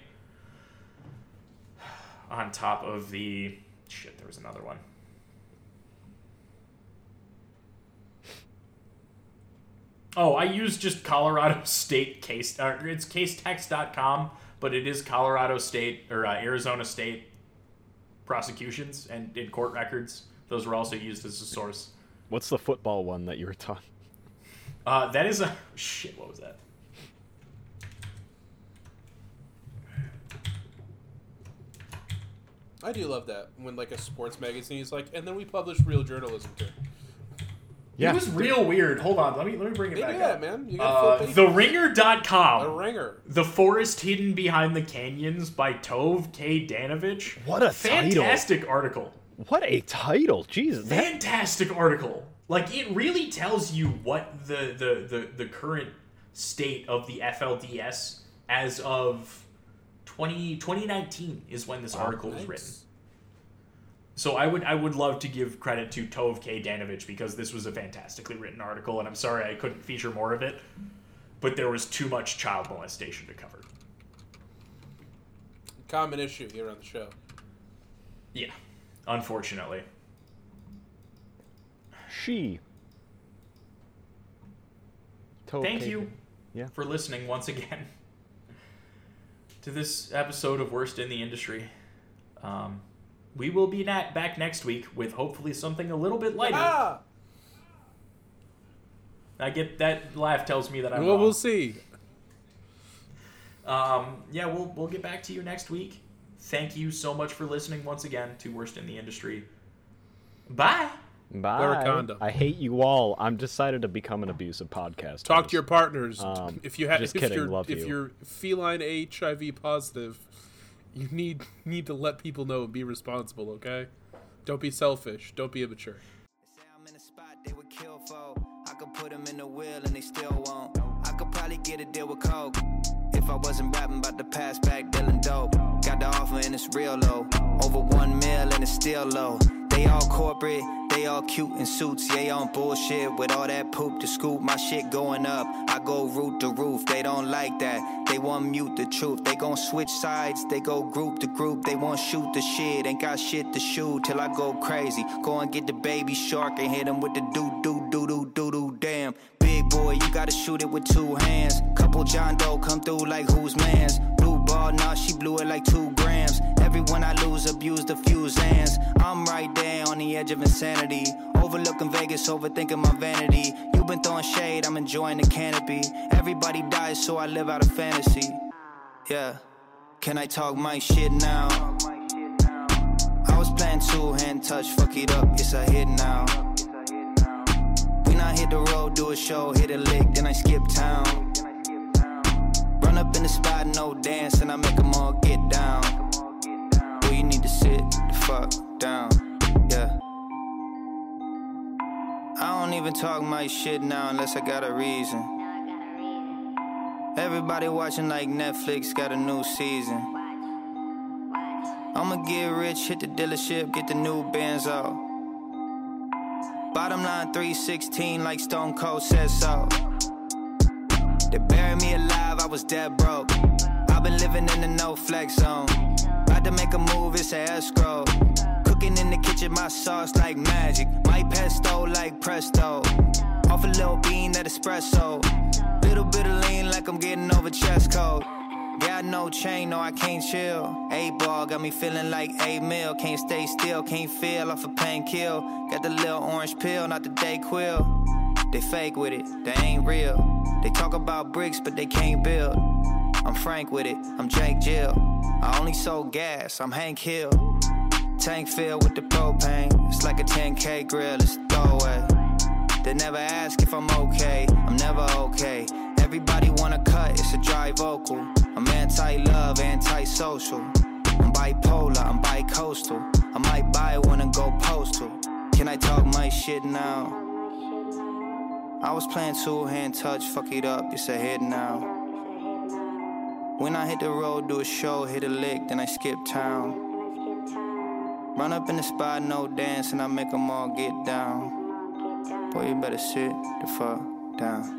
on top of the. Shit, there was another one. Oh, I use just Colorado State case. Uh, it's casetext.com, but it is Colorado State or uh, Arizona State prosecutions and in court records. Those were also used as a source. What's the football one that you were talking? Uh, that is a shit. What was that? I do love that when like a sports magazine is like, and then we publish real journalism too. Yeah, It was real weird. Hold on, let me let me bring it They back do up. that, man. You got Uh, full page. TheRinger.com. a ringer. The Forest Hidden Behind the Canyons by Tove K. Danovich. What a title. fantastic article. What a title! Jesus, that, Fantastic article. Like it really tells you what the the the, the current state of the FLDS as of 20, 2019 is when this article was written. So I would I would love to give credit to Tove K. Danovich because this was a fantastically written article, and I'm sorry I couldn't feature more of it, but there was too much child molestation to cover. Common issue here on the show. Yeah, unfortunately. she. Toe Thank cake. you Yeah. for listening once again to this episode of Worst in the Industry. Um, we will be na- back next week with hopefully something a little bit lighter. Ah, I get that laugh tells me that I'm well, wrong. we'll see. Um, yeah, we'll we'll get back to you next week. Thank you so much for listening once again to Worst in the Industry. Bye. Bye. Wear. I hate you all. I'm decided to become an abusive podcast. Talk host. to your partners. Um, if you have, just if kidding, you're, love if you. you're feline HIV positive, you need need to let people know and be responsible. Okay, don't be selfish. Don't be immature. I could put them in the wheel and they still won't. I could probably get a deal with Coke. If I wasn't rapping about the past back dealing dope. Got the offer and it's real low. Over one mil and it's still low. They all corporate, they all cute in suits. Yeah, on bullshit with all that poop to scoop. My shit going up. I go root to roof. They don't like that. They want mute the truth. They gon' switch sides. They go group to group. They want shoot the shit. Ain't got shit to shoot till I go crazy. Go and get the baby shark and hit him with the doo doo doo doo doo doo. Damn, big boy, you gotta shoot it with two hands. Couple John Doe come through like who's man's. Blue ball, nah, she blew it like two grams. Everyone I lose abuse the few Zans. I'm right there on the edge of insanity. Overlooking Vegas, overthinking my vanity. you been throwing shade, I'm enjoying the canopy. Everybody dies, so I live out a fantasy. Yeah. Can I talk my shit now? I was playing two hand touch, fuck it up, it's a hit now. When I hit the road, do a show, hit a lick, then I skip town. Up in the spot, no dance, and I make them all get down. Boy, you need to sit the fuck down, yeah. I don't even talk my shit now unless I got a reason. Everybody watching like Netflix got a new season. I'm I'ma get rich, hit the dealership, get the new bands out. Bottom line 316 like Stone Cold says so. They buried me alive, I was dead broke. I've been living in the no flex zone. About to make a move, it's a escrow. Cooking in the kitchen, my sauce like magic. My pesto like presto. Off a little bean that espresso. Little bit of lean like I'm getting over chest cold. Got no chain, no, I can't chill. A ball got me feeling like a mil. Can't stay still, can't feel off a pain kill. Got the little orange pill, not the DayQuil. They fake with it, they ain't real. They talk about bricks, but they can't build. I'm frank with it, I'm Jake Jill. I only sold gas, I'm Hank Hill. Tank filled with the propane. It's like a 10K grill, it's a throwaway. They never ask if I'm okay, I'm never okay. Everybody wanna cut, it's a dry vocal. I'm anti-love, anti-social. I'm bipolar, I'm bi-coastal. I might buy one and go postal. Can I talk my shit now? I was playing two hand touch, fuck it up, it's a hit now. When I hit the road, do a show, hit a lick, then I skip town. Run up in the spot, no dance, and I make them all get down. Boy, you better sit the fuck down.